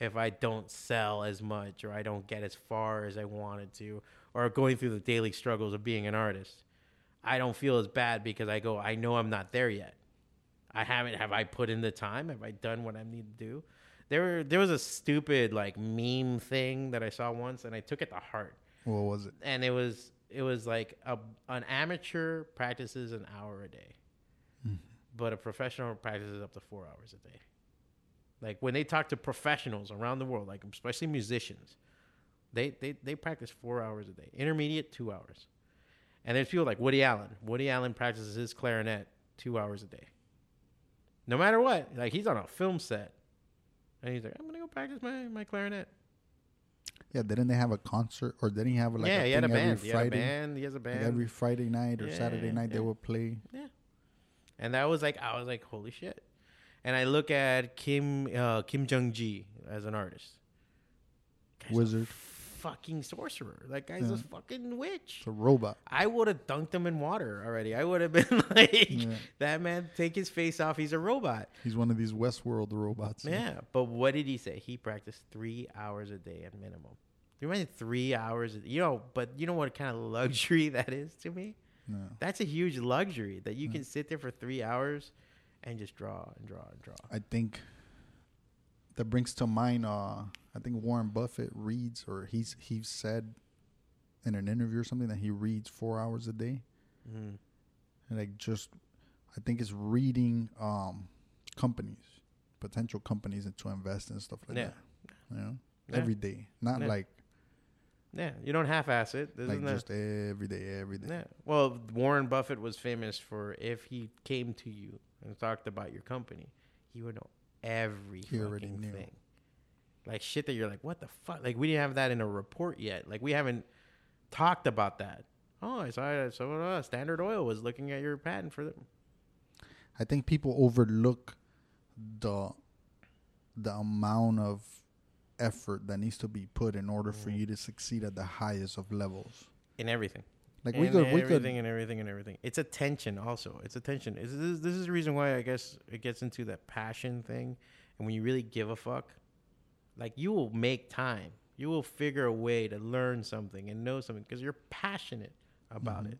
if I don't sell as much or I don't get as far as I wanted to or going through the daily struggles of being an artist. I don't feel as bad because I go, I know I'm not there yet. I haven't have I put in the time? Have I done what I need to do? There there was a stupid like meme thing that I saw once and I took it to heart. What was it? And it was it was like a, an amateur practices an hour a day. Hmm. But a professional practices up to 4 hours a day. Like when they talk to professionals around the world, like especially musicians, they they they practice four hours a day. Intermediate, two hours. And there's people like Woody Allen. Woody Allen practices his clarinet two hours a day. No matter what, like he's on a film set, and he's like, "I'm gonna go practice my my clarinet." Yeah, didn't they have a concert or didn't he have like yeah, a he had a band. He had a Friday? band. He has a Like band. every Friday night or Yeah, Saturday night they would play. Yeah. And that was like I was like, holy shit. And I look at Kim uh, Kim Jung Gi as an artist. Guy's Wizard. Fucking sorcerer. That guy's Yeah. a fucking witch. It's a robot. I would have dunked him in water already. I would have been like, Yeah. that man, take his face off. He's a robot. He's one of these Westworld robots. Yeah. But what did he say? He practiced three hours a day at minimum. You imagine three hours? You know, but you know what kind of luxury that is to me? No. That's a huge luxury that you can sit there for three hours and just draw and draw and draw. I think that brings to mind. Uh, I think Warren Buffett reads, or he's he's said in an interview or something that he reads four hours a day, Mm. and like just, I think it's reading um, companies, potential companies, and to invest and stuff like Yeah. that. You know, Yeah. every day, not Yeah. like Yeah, you don't half-ass it. This like isn't just every day, every day. Yeah. Well, Warren Buffett was famous for if he came to you and talked about your company, he would know every He already fucking knew. thing. Like shit that you're like, what the fuck? Like we didn't have that in a report yet. Like we haven't talked about that. Oh, I saw. So uh, Standard Oil was looking at your patent for them. I think people overlook the the amount of effort that needs to be put in order Mm. for you to succeed at the highest of levels. in everything. Like in we could, we everything could, and everything and everything. It's attention also. It's attention. It's, this, this is the reason why I guess it gets into that passion thing. And when you really give a fuck, like you will make time. You will figure a way to learn something and know something because you're passionate about mm-hmm. it.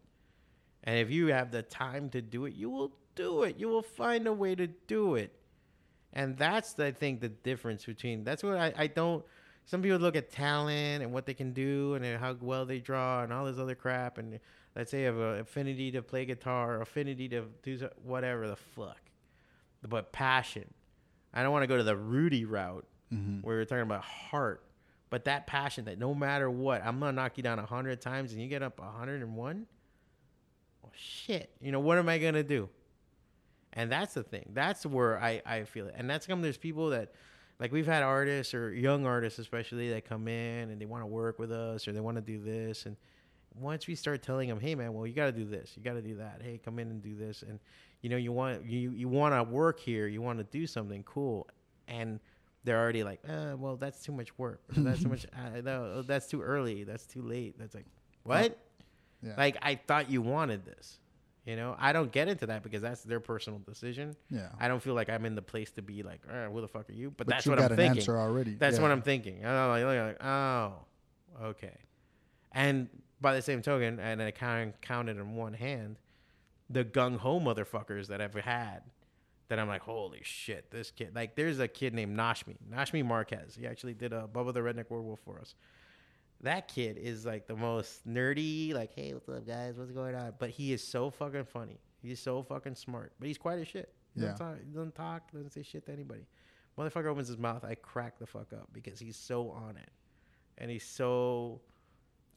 And if you have the time to do it, you will do it. You will find a way to do it. And that's, I think, the difference between. That's what I, I don't. Some people look at talent and what they can do and how well they draw and all this other crap. And let's say you have an affinity to play guitar, affinity to do whatever the fuck. But passion. I don't want to go to the Rudy route Mm-hmm. where we're talking about heart. But that passion that no matter what, I'm to knock you down a 100 times and you get up a 101. Well, shit. You know, what am I to do? And that's the thing. That's where I, I feel it. And that's come there's people that like we've had artists or young artists especially that come in and they want to work with us or they want to do this and once we start telling them, hey man, well you got to do this, you got to do that. Hey, come in and do this, and you know you want you you want to work here, you want to do something cool, and they're already like, uh, well that's too much work, that's too much, uh, no, that's too early, that's too late. That's like, what? Yeah. Like I thought you wanted this. You know, I don't get into that because that's their personal decision. Yeah. I don't feel like I'm in the place to be like, all right, who the fuck are you? But, But that's you what got I'm an thinking. answer already. That's Yeah. what I'm thinking. And I'm like, like, oh, okay. And by the same token, and I kind of counted in one hand, the gung ho motherfuckers that I've had, that I'm like, holy shit, this kid. Like, there's a kid named Nashmi, Nashmi Marquez. He actually did a Bubba the Redneck Werewolf for us. That kid is like the most nerdy, like, hey, what's up, guys? What's going on? But he is so fucking funny. He's so fucking smart. But he's quiet as shit. He doesn't, Yeah. talk, he doesn't talk, doesn't say shit to anybody. Motherfucker opens his mouth, I crack the fuck up because he's so on it. And he's so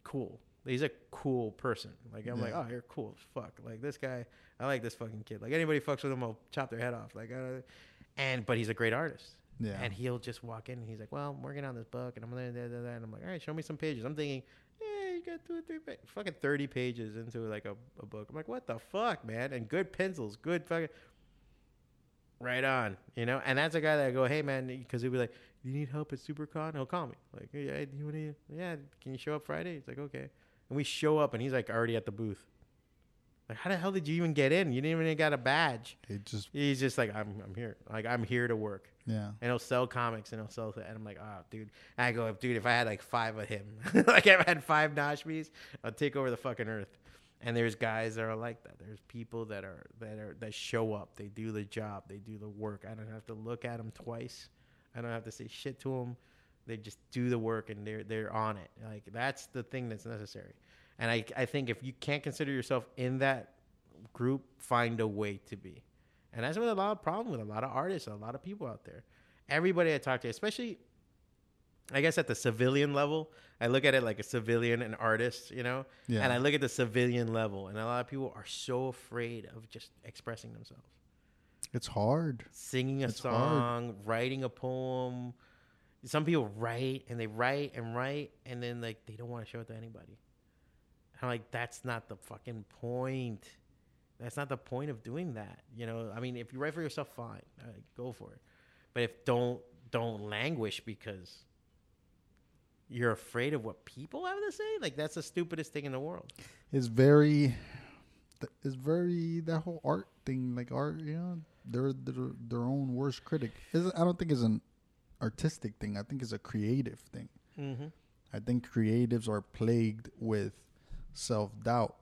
cool. He's a cool person. Like I'm like, oh, you're cool as fuck. Like this guy, I like this fucking kid. Like anybody fucks with him, I'll chop their head off. Like, uh, and but he's a great artist. Yeah. And he'll just walk in and he's like, well, I'm working on this book and I'm gonna da, da, da. and I'm like, all right, show me some pages. I'm thinking, yeah, you got two or three, pa- fucking thirty pages into like a, a book. I'm like, what the fuck, man? And good pencils, good fucking. Right on, you know, and that's a guy that I go, hey man, because he'll be like, you need help at SuperCon? He'll call me, like, yeah, do you want to, yeah, can you show up Friday? He's like, okay, and we show up, and he's like already at the booth. Like, how the hell did you even get in? You didn't even got a badge. It just He's just like, I'm, I'm here, like I'm here to work, yeah. and he'll sell comics, and he'll sell, and I'm like, oh, dude, and I go, dude, if I had like five of him, like if I had five Nashmis, I'd take over the fucking earth. And there's guys that are like that. There's people that are that are that show up. They do the job. They do the work. I don't have to look at them twice. I don't have to say shit to them. They just do the work and they're they're on it. Like that's the thing that's necessary. And I I think if you can't consider yourself in that group, find a way to be. And that's what a lot of problem with a lot of artists, a lot of people out there. Everybody I talk to, especially I guess at the civilian level, I look at it like a civilian and artist, you know? Yeah. And I look at the civilian level, and a lot of people are so afraid of just expressing themselves. It's hard. Singing a It's hard. song, writing a poem. Some people write and they write and write, and then like they don't want to show it to anybody. I'm like, that's not the fucking point. That's not the point of doing that. You know, I mean, if you write for yourself, fine, go for it. But if don't don't languish because you're afraid of what people have to say, like that's the stupidest thing in the world. It's very. It's very that whole art thing. Like art, you know, they're they're their own worst critic. It's, I don't think it's an artistic thing. I think it's a creative thing. Mm-hmm. I think creatives are plagued with self doubt.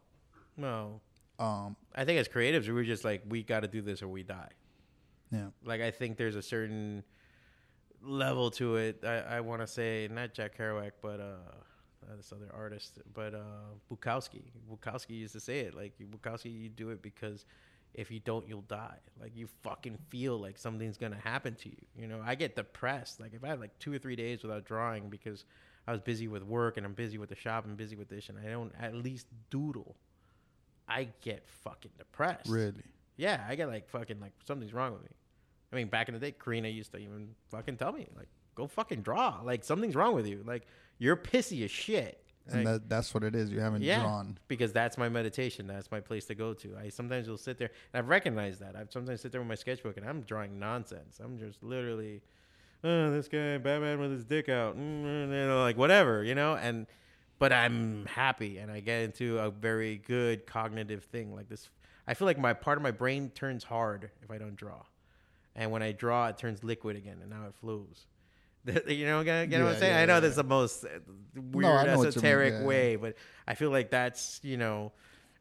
No, Um, I think as creatives, we're just like we got to do this or we die. yeah, Like I think there's a certain level to it. I, I want to say not Jack Kerouac, but uh, uh, this other artist, but uh, Bukowski. Bukowski used to say it like Bukowski, you do it because if you don't, you'll die. Like you fucking feel like something's gonna happen to you. You know, I get depressed. Like if I have like two or three days without drawing because I was busy with work and I'm busy with the shop and busy with this, and I don't at least doodle. I get fucking depressed. really. Yeah, I get like fucking like something's wrong with me. I mean, back in the day, Karina used to even fucking tell me like, "Go fucking draw." Like something's wrong with you. Like you're pissy as shit. And Like, that that's what it is. You haven't yeah, drawn. because that's my meditation. That's my place to go to. I sometimes will sit there and I've recognized that. I sometimes sit there with my sketchbook and I'm drawing nonsense. I'm just literally, oh, this guy Batman with his dick out, mm, you know, like whatever, you know. And but I'm happy and I get into a very good cognitive thing like this. I feel like my part of my brain turns hard if I don't draw, and when I draw, it turns liquid again, and now it flows. you know, get, get what I'm saying? yeah, I know yeah, that's the most weird mean, esoteric yeah, yeah. way, but I feel like that's you know,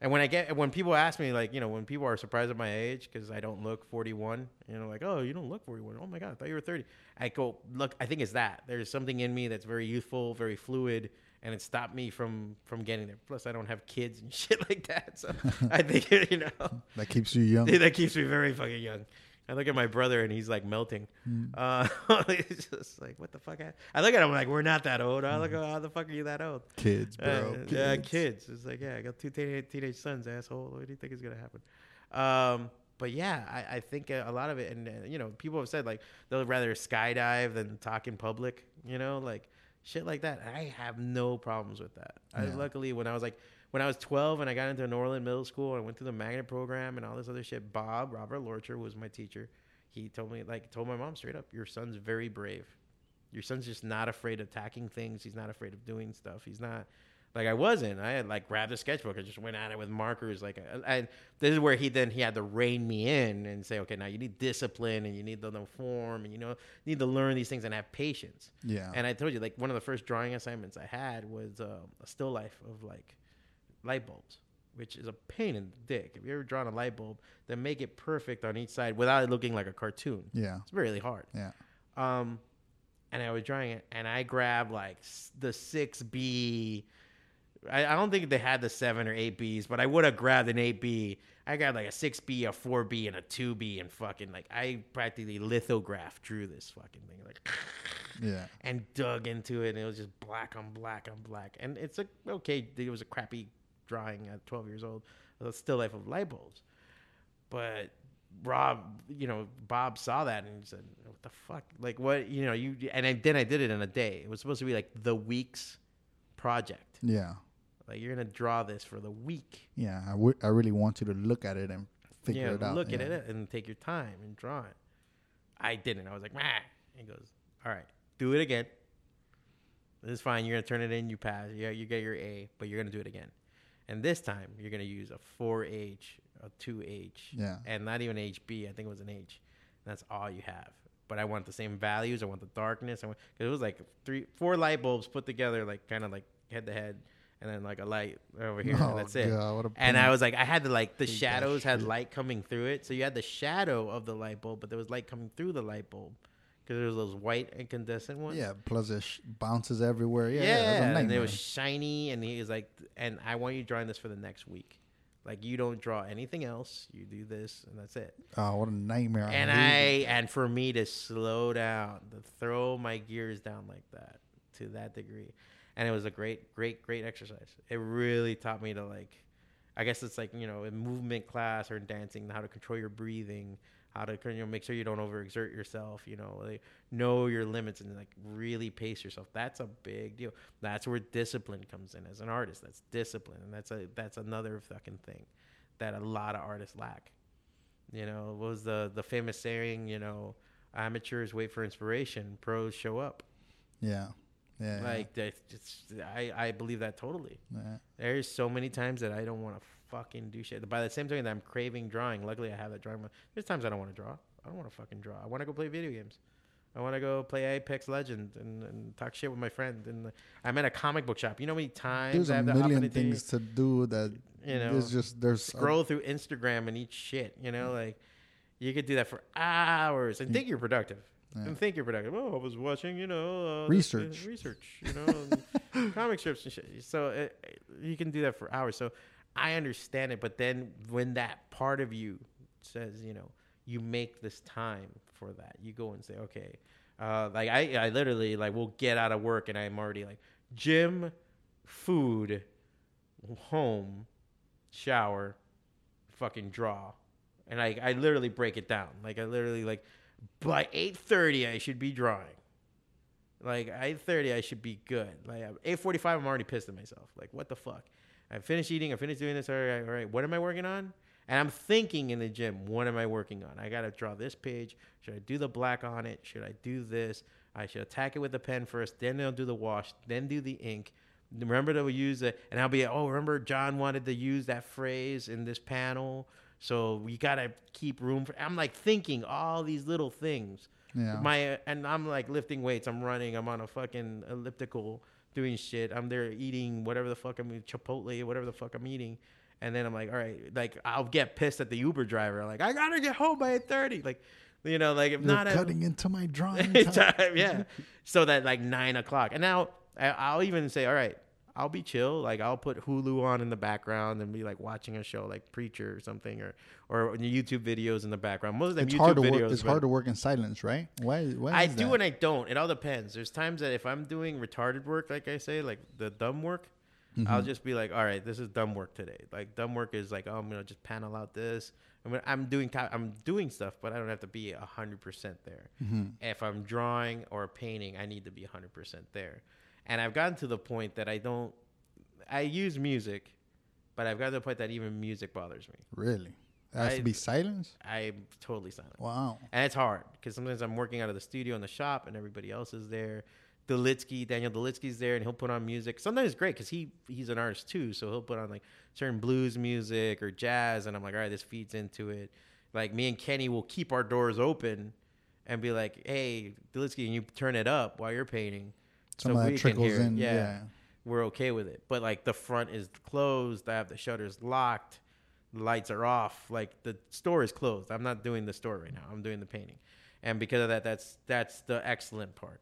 and when I get when people ask me like you know when people are surprised at my age because I don't look 41, you know, like oh you don't look 41, oh my god, I thought you were 30. I go look, I think it's that there's something in me that's very youthful, very fluid, and it stopped me from from getting there. Plus, I don't have kids and shit like that, so I think you know That keeps you young. that keeps me very fucking young. I look at my brother and he's like melting. Hmm. Uh, it's just like what the fuck. I, I look at him like we're not that old. I look at how the fuck are you that old? Kids, bro. Uh, kids. Yeah, kids. It's like yeah, I got two teenage, teenage sons, asshole. What do you think is gonna happen? Um, but yeah, I, I think a lot of it, and uh, you know, people have said like they'll rather skydive than talk in public. You know, like shit like that. I have no problems with that. I luckily when I was like when I was 12 and I got into Norland Middle School, I went through the magnet program and all this other shit. Bob Robert Lorcher was my teacher. He told me like told my mom straight up, your son's very brave. Your son's just not afraid of attacking things. He's not afraid of doing stuff. He's not like I wasn't. I had like grabbed a sketchbook. I just went at it with markers. Like, and this is where he then he had to rein me in and say, okay, now you need discipline and you need to know form and you know need to learn these things and have patience. Yeah. And I told you, like one of the first drawing assignments I had was uh, a still life of like light bulbs, which is a pain in the dick. If you ever drawn a light bulb, then make it perfect on each side without it looking like a cartoon. yeah. It's really hard. Yeah. Um, and I was drawing it, and I grabbed like the six B. I, I don't think they had the seven or eight Bs, but I would have grabbed an eight B. I got like a six B, a four B, and a two B, and fucking like I practically lithograph drew this fucking thing like Yeah. and dug into it, and it was just black on black on black. And it's a okay. It was a crappy drawing at 12 years old, a still life of light bulbs. But Rob, you know, Bob saw that and he said, "What the fuck? Like what? You know, you." And I, then I did it in a day. It was supposed to be like the week's project. Yeah. Like you're gonna draw this for the week. Yeah. I would. I really want you to look at it and figure yeah, it out. look yeah. at it and take your time and draw it. I didn't. I was like, Mah. He goes, all right, do it again. This is fine. You're gonna turn it in. You pass. Yeah, you get your A, but you're gonna do it again. And this time you're gonna use a 4H, a 2H, Yeah. and not even HB. I think it was an H. That's all you have. But I want the same values. I want the darkness. I want because it was like three, four light bulbs put together, like kind of like head to head, and then like a light over here, Oh, and that's it. God, what a and. I was like, I had the like the shadows had light coming through it, so you had the shadow of the light bulb, but there was light coming through the light bulb because there was those white incandescent ones. Yeah. Plus it sh- bounces everywhere. Yeah. yeah, yeah, that's a and it was shiny, and he was like, and I want you drawing this for the next week. Like you don't draw anything else. You do this, and that's it. oh, what a nightmare! and it. I and for me to slow down, to throw my gears down like that to that degree, and it was a great, great, great exercise. It really taught me to like, I guess it's like you know in movement class or in dancing how to control your breathing, how to you know make sure you don't overexert yourself. You know, like, know your limits and like really pace yourself. That's a big deal. That's where discipline comes in as an artist. That's discipline, and that's a that's another fucking thing that a lot of artists lack. You know, what was the the famous saying? You know, amateurs wait for inspiration, pros show up. yeah, yeah, Like just I I believe that totally. yeah. There's so many times that I don't want to fucking do shit. By the same time that I'm craving drawing, luckily I have that drawing. There's times I don't want to draw. I don't want to fucking draw. I want to go play video games. I want to go play Apex Legends and, and talk shit with my friend. And I'm at a comic book shop. You know how many times There's I a have the million things to do that You know, there's just there's scroll through Instagram and eat shit. You know, like you could do that for hours and think you're productive. Yeah. And think you're productive. Oh, I was watching, you know, uh, Research. this, uh, research, you know, comic strips and shit. So uh, you can do that for hours. So I understand it, but then when that part of you says, you know, you make this time for that, you go and say, okay, uh, like I, I literally like will get out of work and I'm already like gym, food, home, shower, fucking draw, and I I literally break it down. Like I literally like by eight thirty I should be drawing. Like eight thirty I should be good. Like eight forty five I'm already pissed at myself. Like what the fuck? I finished eating. I finished doing this. All right, all right. What am I working on? And I'm thinking in the gym, what am I working on? I gotta draw this page. Should I do the black on it? Should I do this? I should attack it with the pen first, then I'll do the wash, then do the ink. Remember to use it, and I'll be oh, remember John wanted to use that phrase in this panel, so we gotta keep room for. I'm like thinking all these little things. Yeah. My and I'm like lifting weights. I'm running. I'm on a fucking elliptical doing shit. I'm there eating whatever the fuck I'm eating, Chipotle, whatever the fuck I'm eating. And then I'm like, all right, like I'll get pissed at the Uber driver. Like I gotta get home by eight thirty. Like, you know, like if You're not cutting into my drawing time. time, yeah. So that like nine o'clock, and now I'll even say, all right, I'll be chill. Like I'll put Hulu on in the background and be like watching a show like Preacher or something, or or YouTube videos in the background. Most of them It's YouTube hard to videos. work. It's hard to work in silence, right? Why? why I do that? and I don't. It all depends. There's times that if I'm doing retarded work, like I say, like the dumb work, I'll Mm-hmm. just be like, all right, this is dumb work today. Like dumb work is like, oh, I'm gonna just panel out this. I mean, I'm doing I'm doing stuff, but I don't have to be hundred percent there. Mm-hmm. If I'm drawing or painting, I need to be hundred percent there. And I've gotten to the point that I don't. I use music, but I've gotten to the point that even music bothers me. Really? It has I- to be silence. I'm totally silent. Wow. And it's hard because sometimes I'm working out of the studio in the shop and everybody else is there. Delitsky, Daniel Delitsky's there, and he'll put on music. Sometimes it's great because he he's an artist too, so he'll put on like certain blues music or jazz, and I'm like, all right, this feeds into it. Like me and Kenny will keep our doors open and be like, hey, Delitsky, can you turn it up while you're painting? Some of that we can trickles hear it." in, yeah. we're okay with it. But like the front is closed, I have the shutters locked, the lights are off. Like the store is closed. I'm not doing the store right now. I'm doing the painting, and because of that, that's that's the excellent part.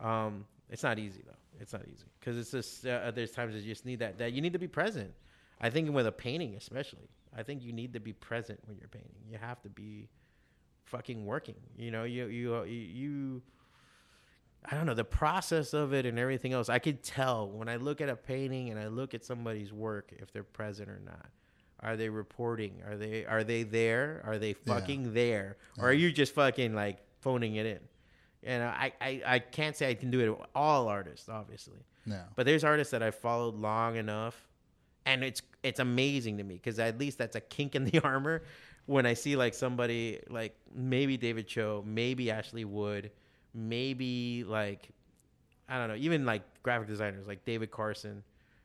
Um, it's not easy though. It's not easy because it's just uh, there's times that you just need that that you need to be present. I think with a painting especially, I think you need to be present when you're painting. You have to be fucking working. You know, you you you. I don't know the process of it and everything else. I could tell when I look at a painting and I look at somebody's work if they're present or not. Are they reporting? Are they are they there? Are they Yeah. fucking there? Or are you just fucking like phoning it in? And I, I, I can't say I can do it with all artists, obviously. Yeah. But there's artists that I've followed long enough, and it's it's amazing to me because at least that's a kink in the armor. When I see like somebody like maybe David Choe, maybe Ashley Wood, maybe like I don't know, even like graphic designers like David Carson,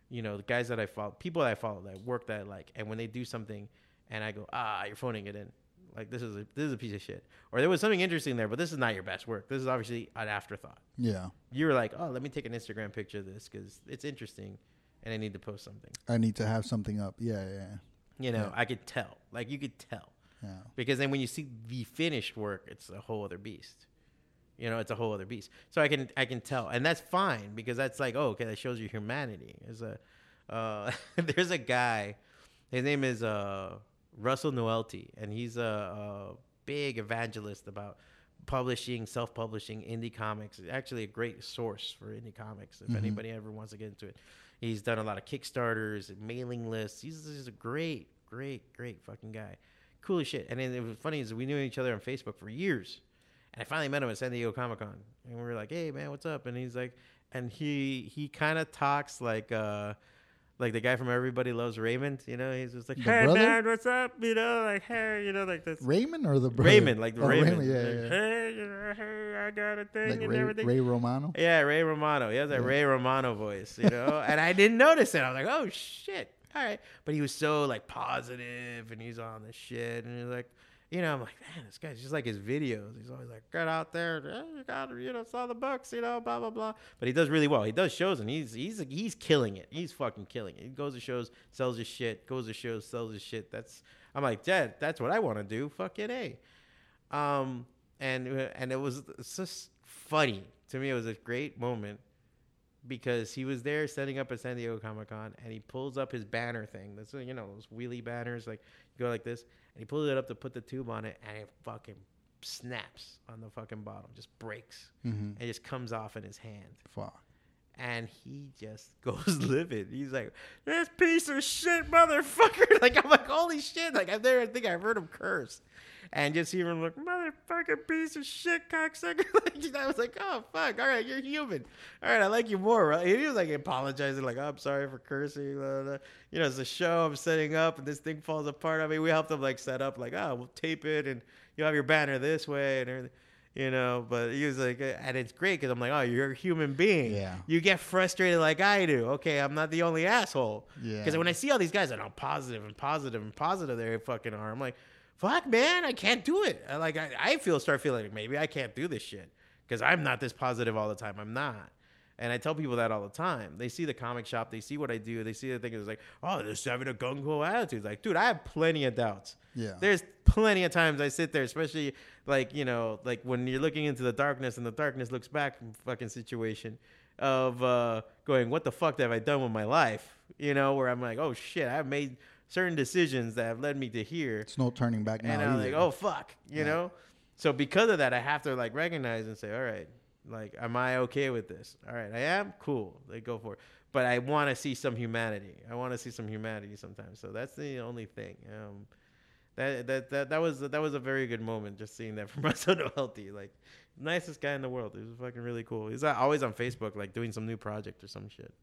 you know, the guys that I follow, people that I follow that work that I like, and when they do something, and I go, ah, you're phoning it in. Like this is a this is a piece of shit, or there was something interesting there, but this is not your best work. This is obviously an afterthought Yeah. you were like, oh, let me take an Instagram picture of this because it's interesting, and I need to post something. I need to have something up. Yeah, yeah, You know, I could tell, like you could tell, yeah. because then when you see the finished work, it's a whole other beast. You know, it's a whole other beast. So I can I can tell, and that's fine because that's like, oh, okay, that shows you humanity. There's a uh, there's a guy, his name is uh, Russell Nohelty, and he's a, a big evangelist about publishing, self-publishing indie comics. Actually, a great source for indie comics. If anybody ever wants to get into it, he's done a lot of Kickstarters, and mailing lists. He's, he's a great, great, great fucking guy. Cool as shit. And then it was funny is we knew each other on Facebook for years. And I finally met him at San Diego Comic Con, and we were like, "Hey, man, what's up?" And he's like, and he he kind of talks like uh like the guy from Everybody Loves Raymond. You know, he's just like, The "Hey, brother? man, what's up?" You know, like, "Hey," you know, like this. Raymond or the brother? Raymond, like the Oh, Raymond. Yeah, Like, yeah. Hey, you know, hey, I got a thing Like and Ray, everything. Ray Romano. Yeah, Ray Romano. He has that Ray Romano voice, you know. and I didn't notice it. I was like, oh shit, all right. But he was so like positive, and he's on the shit, and he's like, you know, I'm like, man, this guy's just like his videos. He's always like, get out there, you got, you know, saw the books, you know, blah blah blah. But he does really well. He does shows, and he's he's he's killing it. He's fucking killing it. He goes to shows, sells his shit, goes to shows, sells his shit. That's I'm like, Dad, that's what I want to do. Fucking a. Um, and and it was just funny to me. It was a great moment because he was there setting up at San Diego Comic Con, and he pulls up his banner thing. That's you know those wheelie banners, like you go like this, and he pulls it up to put the tube on it, and it fucking snaps on the fucking bottom, just breaks, Mm-hmm. and it just comes off in his hand Fuck. And he just goes livid. He's like, "This piece of shit, motherfucker!" Like I'm like, "Holy shit!" Like I've never think I've heard him curse, and just hear him like, "Motherfucking piece of shit, cocksucker!" like I was like, "Oh fuck! All right, you're human. All right, I like you more." He was like apologizing, like, oh, "I'm sorry for cursing." blah, blah. You know, it's a show I'm setting up, and this thing falls apart. I mean, we helped him like set up, like, "Oh, we'll tape it, and you have your banner this way and everything." You know, but he was like, uh, and it's great because I'm like, oh, you're a human being. Yeah. You get frustrated like I do. Okay, I'm not the only asshole. Yeah. Because when I see all these guys that are positive and positive and positive, they fucking are. I'm like, fuck, man, I can't do it. I, like, I, I feel start feeling like maybe I can't do this shit because I'm not this positive all the time. I'm not. And I tell people that all the time. They see the comic shop, they see what I do, they see the thing is like, oh, they're having a gung ho attitude. Like, dude, I have plenty of doubts. Yeah. There's plenty of times I sit there, especially like, you know, like when you're looking into the darkness and the darkness looks back from fucking situation of uh, going, what the fuck have I done with my life? You know, where I'm like, oh shit, I've made certain decisions that have led me to here It's no turning back now. and I'm either. like, oh fuck, you Yeah. know. So because of that, I have to like recognize and say, all right, like, am I okay with this? All right, I am cool. Like, go for it. But I want to see some humanity. I want to see some humanity sometimes. So that's the only thing. Um, that that that that was that was a very good moment just seeing that from Russell Nohelty. Like nicest guy in the world. He was fucking really cool. He's always on Facebook, like doing some new project or some shit.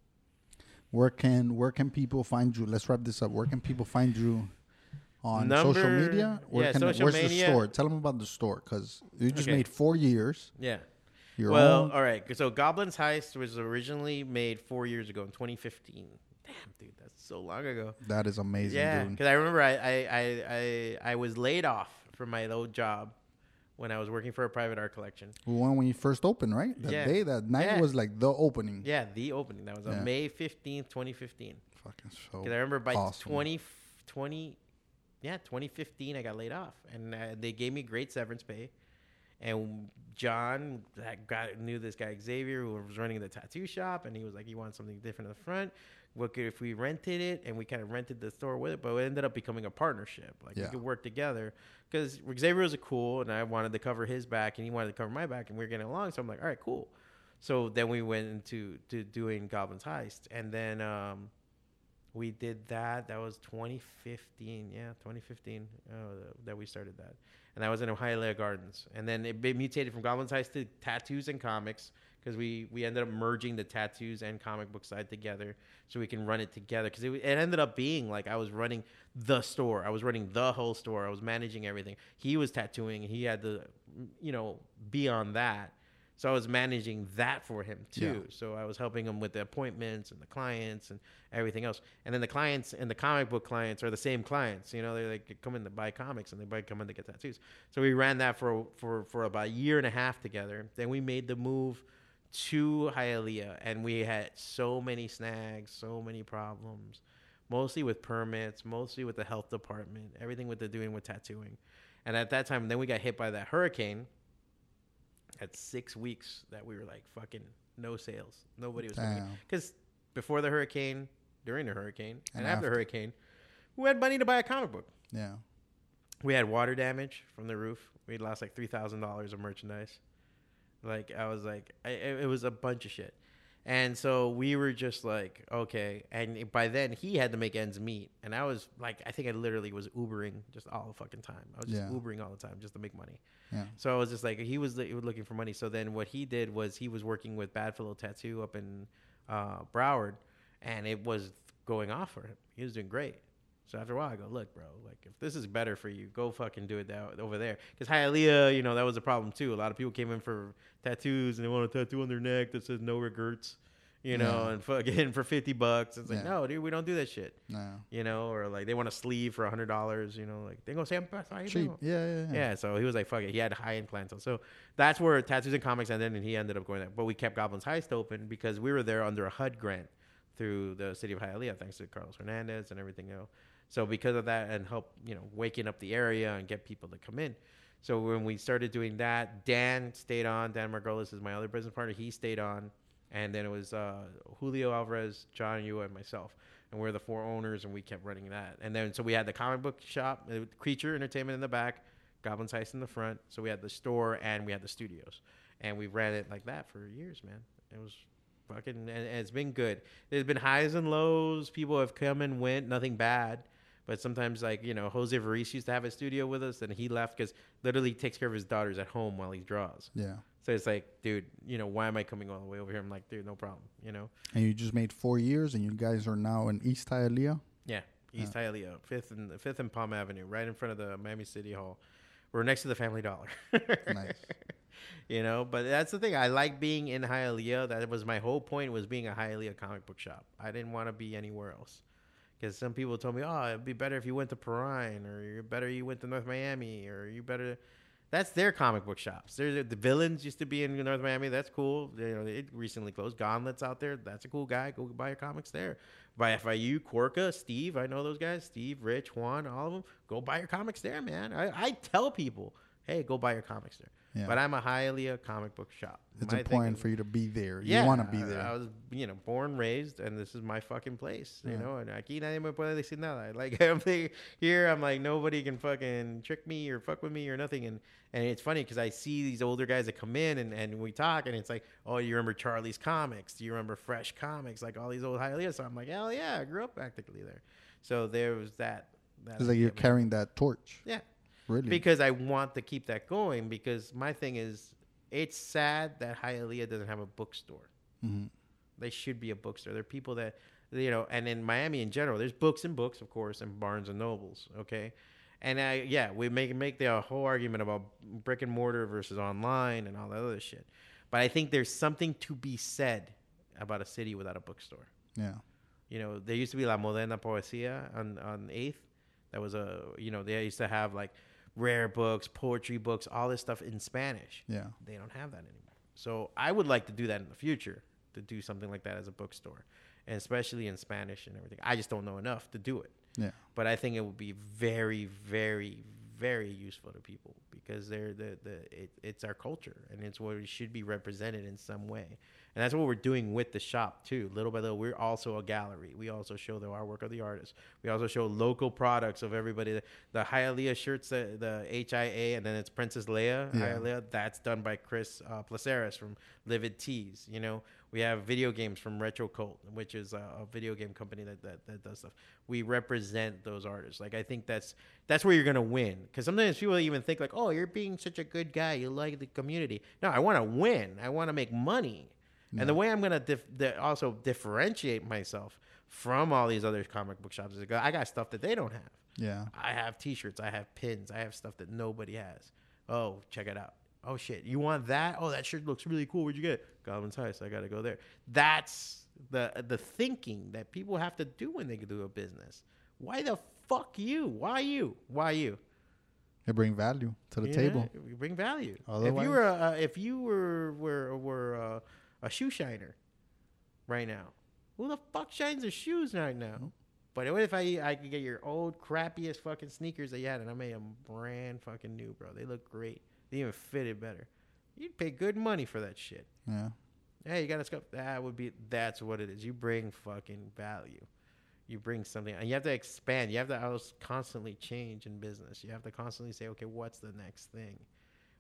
Where can where can people find you? Let's wrap this up. Where can people find you on social media? Where yeah, can social where's the store? Tell them about the store because you just Okay. made four years. Yeah. Your well, own. all right. So Goblin's Heist was originally made four years ago in 2015. Damn, dude, that's so long ago. That is amazing, yeah, dude. because I remember I, I, I, I, I was laid off from my old job when I was working for a private art collection. When when you first opened, right? That Yeah. day, that night Yeah. was like the opening. Yeah, the opening. That was Yeah. on May 15th, 2015. Fucking so. Because I remember by awesome. 20, 20, yeah, 2015, I got laid off, and uh, they gave me great severance pay. And John, that guy knew this guy Xavier who was running the tattoo shop, and he was like, he wanted something different in the front. What could if we rented it and we kind of rented the store with it, but it ended up becoming a partnership. Like Yeah. we could work together because Xavier was a cool, and I wanted to cover his back, and he wanted to cover my back, and we were getting along. So I'm like, all right, cool. So then we went into to doing Goblin's Heist, and then um, we did that. That was 2015. Yeah, 2015 uh, that we started that, and that was in Hialeah Gardens. And then it, mutated from Goblin's Heist to tattoos and comics because we we ended up merging the tattoos and comic book side together so we can run it together. Because it, it ended up being like I was running the store. I was running the whole store. I was managing everything. He was tattooing. He had to, you know, be on that. So I was managing that for him too. Yeah. So I was helping him with the appointments and the clients and everything else. And then the clients and the comic book clients are the same clients. You know, they like come in to buy comics and they buy come in to get tattoos. So we ran that for for for about a year and a half together. Then we made the move to Hialeah, and we had so many snags, so many problems, mostly with permits, mostly with the health department, everything with the doing with tattooing. And at that time, then we got hit by that hurricane. Had six weeks that we were like fucking no sales, nobody was because before the hurricane, during the hurricane, and, And after the hurricane, we had money to buy a comic book. Yeah. We had water damage from the roof. We lost like three thousand dollars of merchandise. Like I was like, I, it it was a bunch of shit, and so we were just like, okay. And by then he had to make ends meet, and I was like, I think I literally was Ubering just all the fucking time. I was just Yeah. Ubering all the time just to make money. Yeah. So I was just like, he was, looking for money. So then what he did was he was working with Badfellow Tattoo up in uh, Broward, and it was going off for him. He was doing great. So after a while, I go, look, bro, like if this is better for you, go fucking do it that, over there. Because Hialeah, you know, that was a problem too. A lot of people came in for tattoos and they want a tattoo on their neck that says no regrets, you know, Yeah. and fucking for fifty bucks. It's like, no, dude, we don't do that shit, No. you know, or like they want a sleeve for a hundred dollars, you know, like they go say I'm Cheap. Yeah, yeah, yeah. Yeah, so he was like, fuck it. He had high end clientele. So that's where Tattoos and Comics ended, and he ended up going there. But we kept Goblin's Heist open because we were there under a HUD grant through the city of Hialeah, thanks to Carlos Hernandez and everything else. So because of that, and help, you know, waking up the area and get people to come in. So when we started doing that, Dan stayed on. Dan Margolis is my other business partner. He stayed on. And then it was uh, Julio Alvarez, John Yu, and myself. And we're the four owners, and we kept running that. And then so we had the comic book shop, uh, Creature Entertainment in the back, Goblin's Heist in the front. So we had the store and we had the studios. And we ran it like that for years, man. It was fucking, and, and it's been good. There's been highs and lows. People have come and went, nothing bad. But sometimes, like, you know, Jose Varice used to have a studio with us, and he left because literally he takes care of his daughters at home while he draws. Yeah. So it's like, dude, you know, why am I coming all the way over here? I'm like, dude, no problem, you know? And you just made four years, and you guys are now in East Hialeah. Yeah, East Hialeah, Fifth and Fifth and Palm Avenue, right in front of the Miami City Hall. We're next to the Family Dollar. Nice. You know, but that's the thing. I like being in Hialeah. That was my whole point was being a Hialeah comic book shop. I didn't want to be anywhere else. Because some people told me, oh, it'd be better if you went to Perrine, or you're better you went to North Miami, or you better. That's their comic book shops. The villains used to be in North Miami. That's cool. You know, it recently closed. Gauntlet's out there. That's a cool guy. Go buy your comics there. By FIU, Corca, Steve. I know those guys. Steve, Rich, Juan, all of them. Go buy your comics there, man. I, I tell people, hey, go buy your comics there. Yeah. But I'm a Hialeah uh, comic book shop. It's My important thing- for you to be there. yeah, you want to be there. I, was, you know, born, raised, and this is my fucking place. You Yeah. know, and aquí nadie me puede decir nada. Like I'm like, here, I'm like nobody can fucking trick me or fuck with me or nothing. And and it's funny because I see these older guys that come in and, and we talk, and it's like, oh, you remember Charlie's comics? Do you remember Fresh Comics? Like all these old Hialeah. So I'm like, hell yeah, I grew up practically there. So there was that. That It's like you're carrying that torch. Yeah, Really. because I want to keep that going. Because my thing is, it's sad that Hialeah doesn't have a bookstore. Mhm. They should be a bookstore. There are people that you know, and in Miami in general, there's books and books, of course, and Barnes and Nobles. Okay, and I yeah, we make make the whole argument about brick and mortar versus online and all that other shit. But I think there's something to be said about a city without a bookstore. Yeah. You know, there used to be La Moderna Poesía on on Eighth. That was a you know they used to have like rare books, poetry books, all this stuff in Spanish. Yeah. They don't have that anymore. So I would like to do that in the future to do something like that as a bookstore, and especially in Spanish and everything. I just don't know enough to do it. Yeah. But I think it would be very, very, very useful to people because they're the the it, it's our culture and it's what it should be represented in some way. And that's what we're doing with the shop too. Little by little, we're also a gallery. We also show the artwork of the artists. We also show local products of everybody. The, the Hialeah shirts, the, the HIA, and then it's Princess Leia. Yeah. Hialeah, that's done by Chris uh, Placeres from Livid Tees. You know, we have video games from Retro Cult, which is a, a video game company that, that that does stuff. We represent those artists. Like I think that's that's where you're gonna win. Because sometimes people even think like, oh, you're being such a good guy. You like the community. No, I want to win. I want to make money. And the way I'm gonna dif- di- also differentiate myself from all these other comic book shops is I got stuff that they don't have. Yeah. I have T-shirts. I have pins. I have stuff that nobody has. Oh, check it out. Oh shit, you want that? Oh, that shirt looks really cool. Where'd you get? it? Goblin's Heist. I gotta go there. That's the the thinking that people have to do when they do a business. Why the fuck you? Why you? Why you? They bring value to the You table. you bring value. if Otherwise- you were uh, if you were were were uh, a shoe shiner right now, who the fuck shines their shoes right now? But what if I I could get your old crappiest fucking sneakers that you had and I made them brand fucking new, bro? They look great. They even fitted better. You'd pay good money for that shit. Yeah. Hey, you got to scuff. That would be. That's what it is. You bring fucking value. You bring something, and you have to expand. You have to always constantly change in business. You have to constantly say, okay, what's the next thing?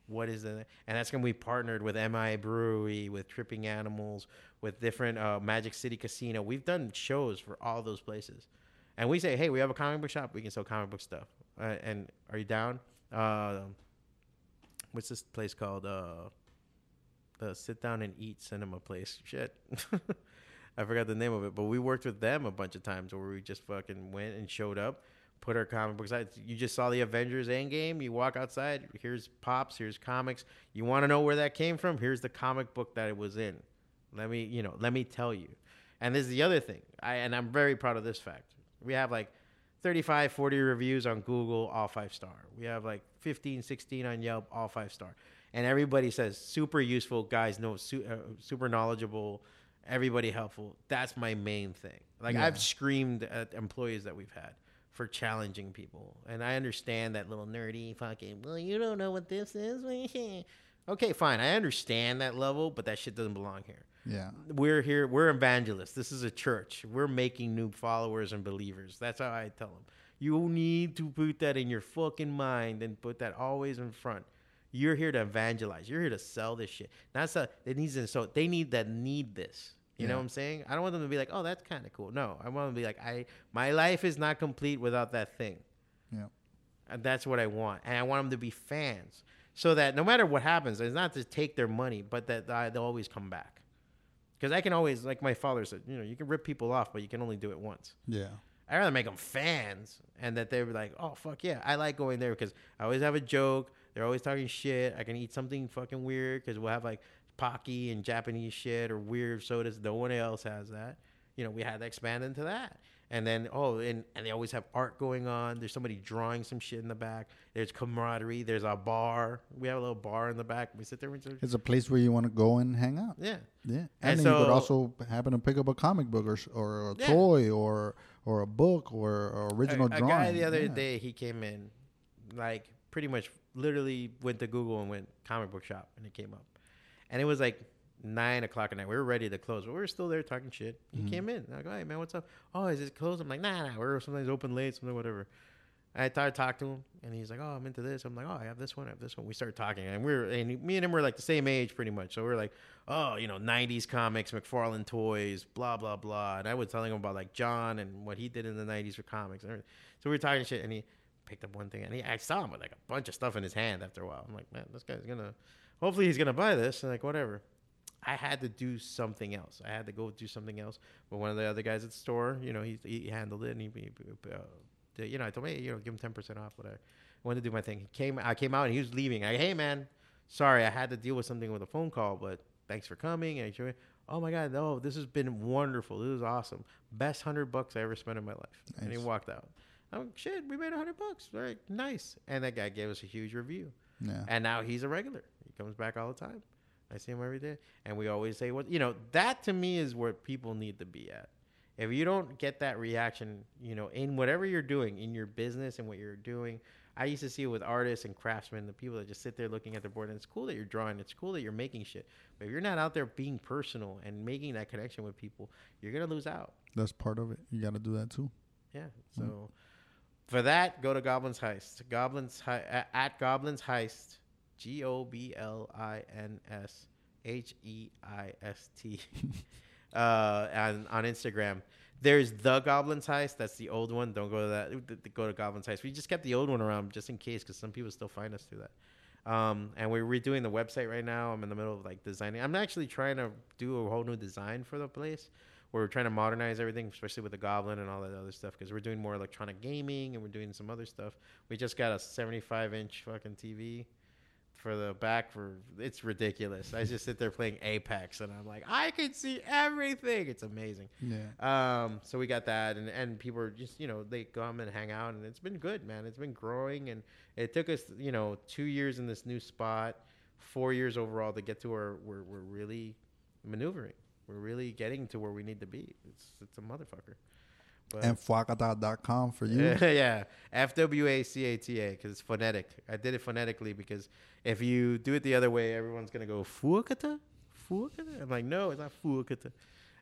What is the? And that's gonna be partnered with MIA Brewery, with Tripping Animals, with different uh, Magic City Casino. We've done shows for all those places, and we say, hey, we have a comic book shop. We can sell comic book stuff. Uh, and are you down? Uh, what's this place called? Uh, the sit down and eat cinema place. Shit. I forgot the name of it, but we worked with them a bunch of times where we just fucking went and showed up, put our comic books out. You just saw the Avengers Endgame. You walk outside. Here's pops. Here's comics. You want to know where that came from? Here's the comic book that it was in. Let me, you know, let me tell you. And this is the other thing. I and I'm very proud of this fact. We have like 35, 40 reviews on Google, all five star. We have like 15, 16 on Yelp, all five star. And everybody says super useful guys, no su- uh, super knowledgeable, everybody helpful. That's my main thing. Like Yeah. I've screamed at employees that we've had for challenging people, and I understand that little nerdy fucking. Well, you don't know what this is. okay, fine, I understand that level, but that shit doesn't belong here. Yeah. we're here we're evangelists. This is a church. We're making new followers and believers. That's how i tell them you need to put that in your fucking mind and put that always in front. You're here to evangelize. You're here to sell this shit. That's a it needs to so they need that need this you know what i'm saying i don't want them to be like oh that's kind of cool no i want them to be like i my life is not complete without that thing Yeah. and that's what I want. And I want them to be fans so that no matter what happens, it's not to take their money, but that uh, they'll always come back. Because I can always, like my father said, you know, you can rip people off, but you can only do it once. Yeah. I'd rather make them fans and that they're like, oh, fuck yeah, I like going there because I always have a joke. They're always talking shit. I can eat something fucking weird because we'll have like Pocky and Japanese shit or weird sodas. No one else has that. You know, we had to expand into that. And then, oh, and, and they always have art going on. There's somebody drawing some shit in the back. There's camaraderie. There's a bar. We have a little bar in the back. We sit there and It's a place where you want to go and hang out. yeah. Yeah, and, And then you could so- also happen to pick up a comic book or or a Yeah. toy or or a book or, or original a, a drawing. guy the other Yeah. day he came in like pretty much literally went to google and went comic book shop and it came up and it was like nine o'clock at night we were ready to close but we were still there talking shit he Mm-hmm. came in i go hey man what's up oh is it closed i'm like nah nah we're sometimes open late something whatever I started talking to him, and he's like, "Oh, I'm into this." I'm like, "Oh, I have this one. I have this one." We started talking, and we are and me and him were like the same age, pretty much. So we are like, "Oh, you know, '90s comics, McFarlane toys, blah blah blah." And I was telling him about like John and what he did in the '90s for comics. and everything. So we were talking shit, and he picked up one thing, and he I saw him with like a bunch of stuff in his hand. After a while, I'm like, "Man, this guy's gonna. Hopefully, he's gonna buy this." And like, whatever. I had to do something else. I had to go do something else. But one of the other guys at the store, you know, he, he handled it, and he, he uh, did- you know, I told him, hey, you know, give him ten percent off, whatever. I wanted to do my thing. He came, I came out, and he was leaving. I, hey, man, sorry, I had to deal with something with a phone call, but thanks for coming. And he, oh my god, no, this has been wonderful. This is awesome. Best hundred bucks I ever spent in my life. And he walked out. I'm like, shit. We made a hundred bucks. All right, nice. And that guy gave us a huge review. Yeah. And now he's a regular. He comes back all the time. I see him every day. And we always say, what, you know, that to me is where people need to be at. If you don't get that reaction, you know, in whatever you're doing, in your business and what you're doing, I used to see it with artists and craftsmen, the people that just sit there looking at the board. And it's cool that you're drawing. It's cool that you're making shit. But if you're not out there being personal and making that connection with people, you're going to lose out. That's part of it. You got to do that too. Yeah. Mm-hmm. So for that, go to Goblins Heist. Goblins Hi- at Goblins Heist. G O B L I N S H E I S T. Uh, on on Instagram. There's the Goblins Heist. That's the old one. Don't go to that. th- th- Go to Goblins Heist. We just kept the old one around just in case, because some people still find us through that. Um, and we're redoing the website right now. I'm in the middle of like designing. I'm actually trying to do a whole new design for the place. We're trying to modernize everything, especially with the Goblin and all that other stuff. Because we're doing more electronic gaming and we're doing some other stuff. We just got a 75 inch fucking TV for the back for it's ridiculous. I just sit there playing Apex and I'm like, I can see everything. It's amazing. Yeah. Um, so we got that, and and people are just you know they come and hang out, and it's been good, man. It's been growing, and it took us you know two years in this new spot, four years overall to get to where we're we're really maneuvering. We're really getting to where we need to be. It's it's a motherfucker. But And fwacata.com for you. yeah, yeah. F W A C A T A because it's phonetic. I did it phonetically because if you do it the other way, everyone's gonna go fuakata, fuakata. I'm like, no, it's not fuakata.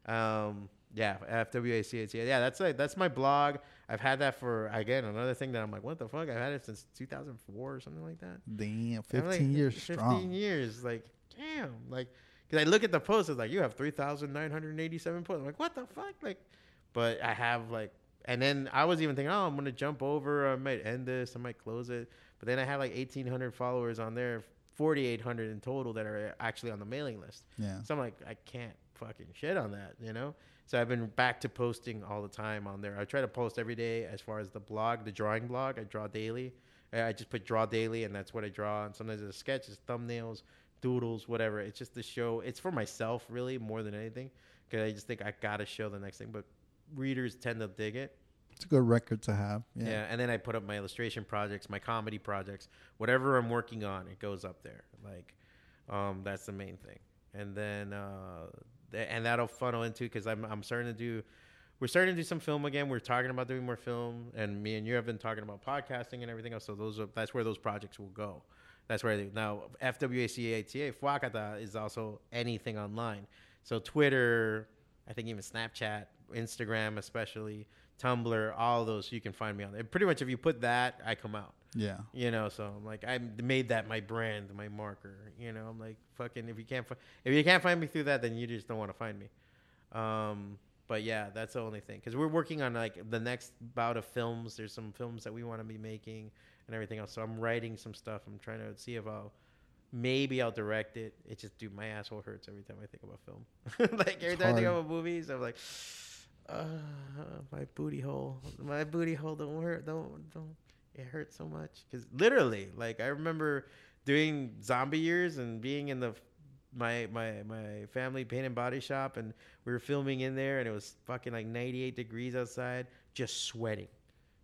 Um, yeah, F W A C A T A. Yeah, that's like that's my blog. I've had that for again another thing that I'm like, what the fuck? I've had it since 2004 or something like that. Damn, 15 like, years 15 strong. years. Like, damn. Like, because I look at the post, it's like, you have 3,987 posts. I'm like, what the fuck? Like, but I have, like, and then I was even thinking, oh, I'm to jump over. I might end this. I might close it. But then I have like 1,800 followers on there, 4,800 in total that are actually on the mailing list. Yeah. So I'm like, I can't fucking shit on that, you know? So I've been back to posting all the time on there. I try to post every day as far as the blog, the drawing blog. I draw daily. I I just put draw daily, and that's what I draw. And sometimes it's sketches, thumbnails, doodles, whatever. It's just the show. It's for myself, really, more than anything, because I just think I gotta show the next thing. But readers tend to dig it. It's a good record to have. Yeah. Yeah. and then I put up my illustration projects, my comedy projects, whatever I'm working on, it goes up there. Like, um, that's the main thing. And then, uh, th- and that'll funnel into because I'm I'm starting to do, we're starting to do some film again. We're talking about doing more film, and me and you have been talking about podcasting and everything else. So those are that's where those projects will go. That's where they now FWACATA Fuacata is also anything online. So Twitter, I think even Snapchat, Instagram, especially Tumblr, all those you can find me on there. Pretty much if you put that, I come out. Yeah. You know, so I'm like I made that my brand, my marker. You know, I'm like fucking if you can't fi- if you can't find me through that, then you just don't want to find me. Um, but yeah, that's the only thing because we're working on like the next bout of films. There's some films that we want to be making and everything else. So I'm writing some stuff. I'm trying to see if I'll maybe I'll direct it. It just dude, my asshole hurts every time I think about film. like every It's time I think hard. about movies, I'm like, uh, my booty hole, my booty hole don't hurt, don't don't. It hurts so much because literally, like I remember doing zombie years and being in the my my my family paint and body shop and we were filming in there and it was fucking like 98 degrees outside just sweating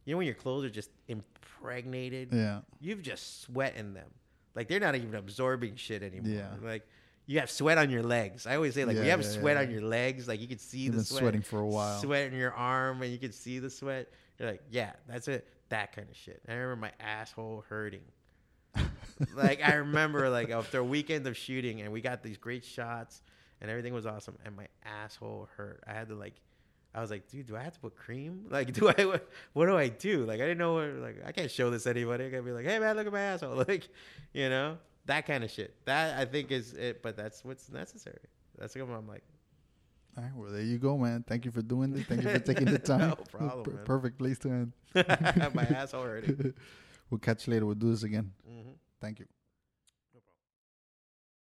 you know when your clothes are just impregnated Yeah. you've just sweat in them like they're not even absorbing shit anymore Yeah. like you have sweat on your legs i always say like Yeah, you have yeah, sweat yeah. on your legs like you can see You've the sweat sweating for a while. sweat in your arm and you can see the sweat you're like yeah that's it that kind of shit i remember my asshole hurting like I remember like after a weekend of shooting and we got these great shots and everything was awesome and my asshole hurt. I had to like I was like, dude, do I have to put cream? Like, do I? What, what do I do? Like, I didn't know. What, like, I can't show this to anybody. I gotta be like, hey man, look at my asshole. Like, you know, that kind of shit. That I think is it. But that's what's necessary. That's what I'm like. All right, well, there you go, man. Thank you for doing this. Thank you for taking the time. No problem, man. perfect place to end. my asshole already. we'll catch you later. We'll do this again. hmm Thank you.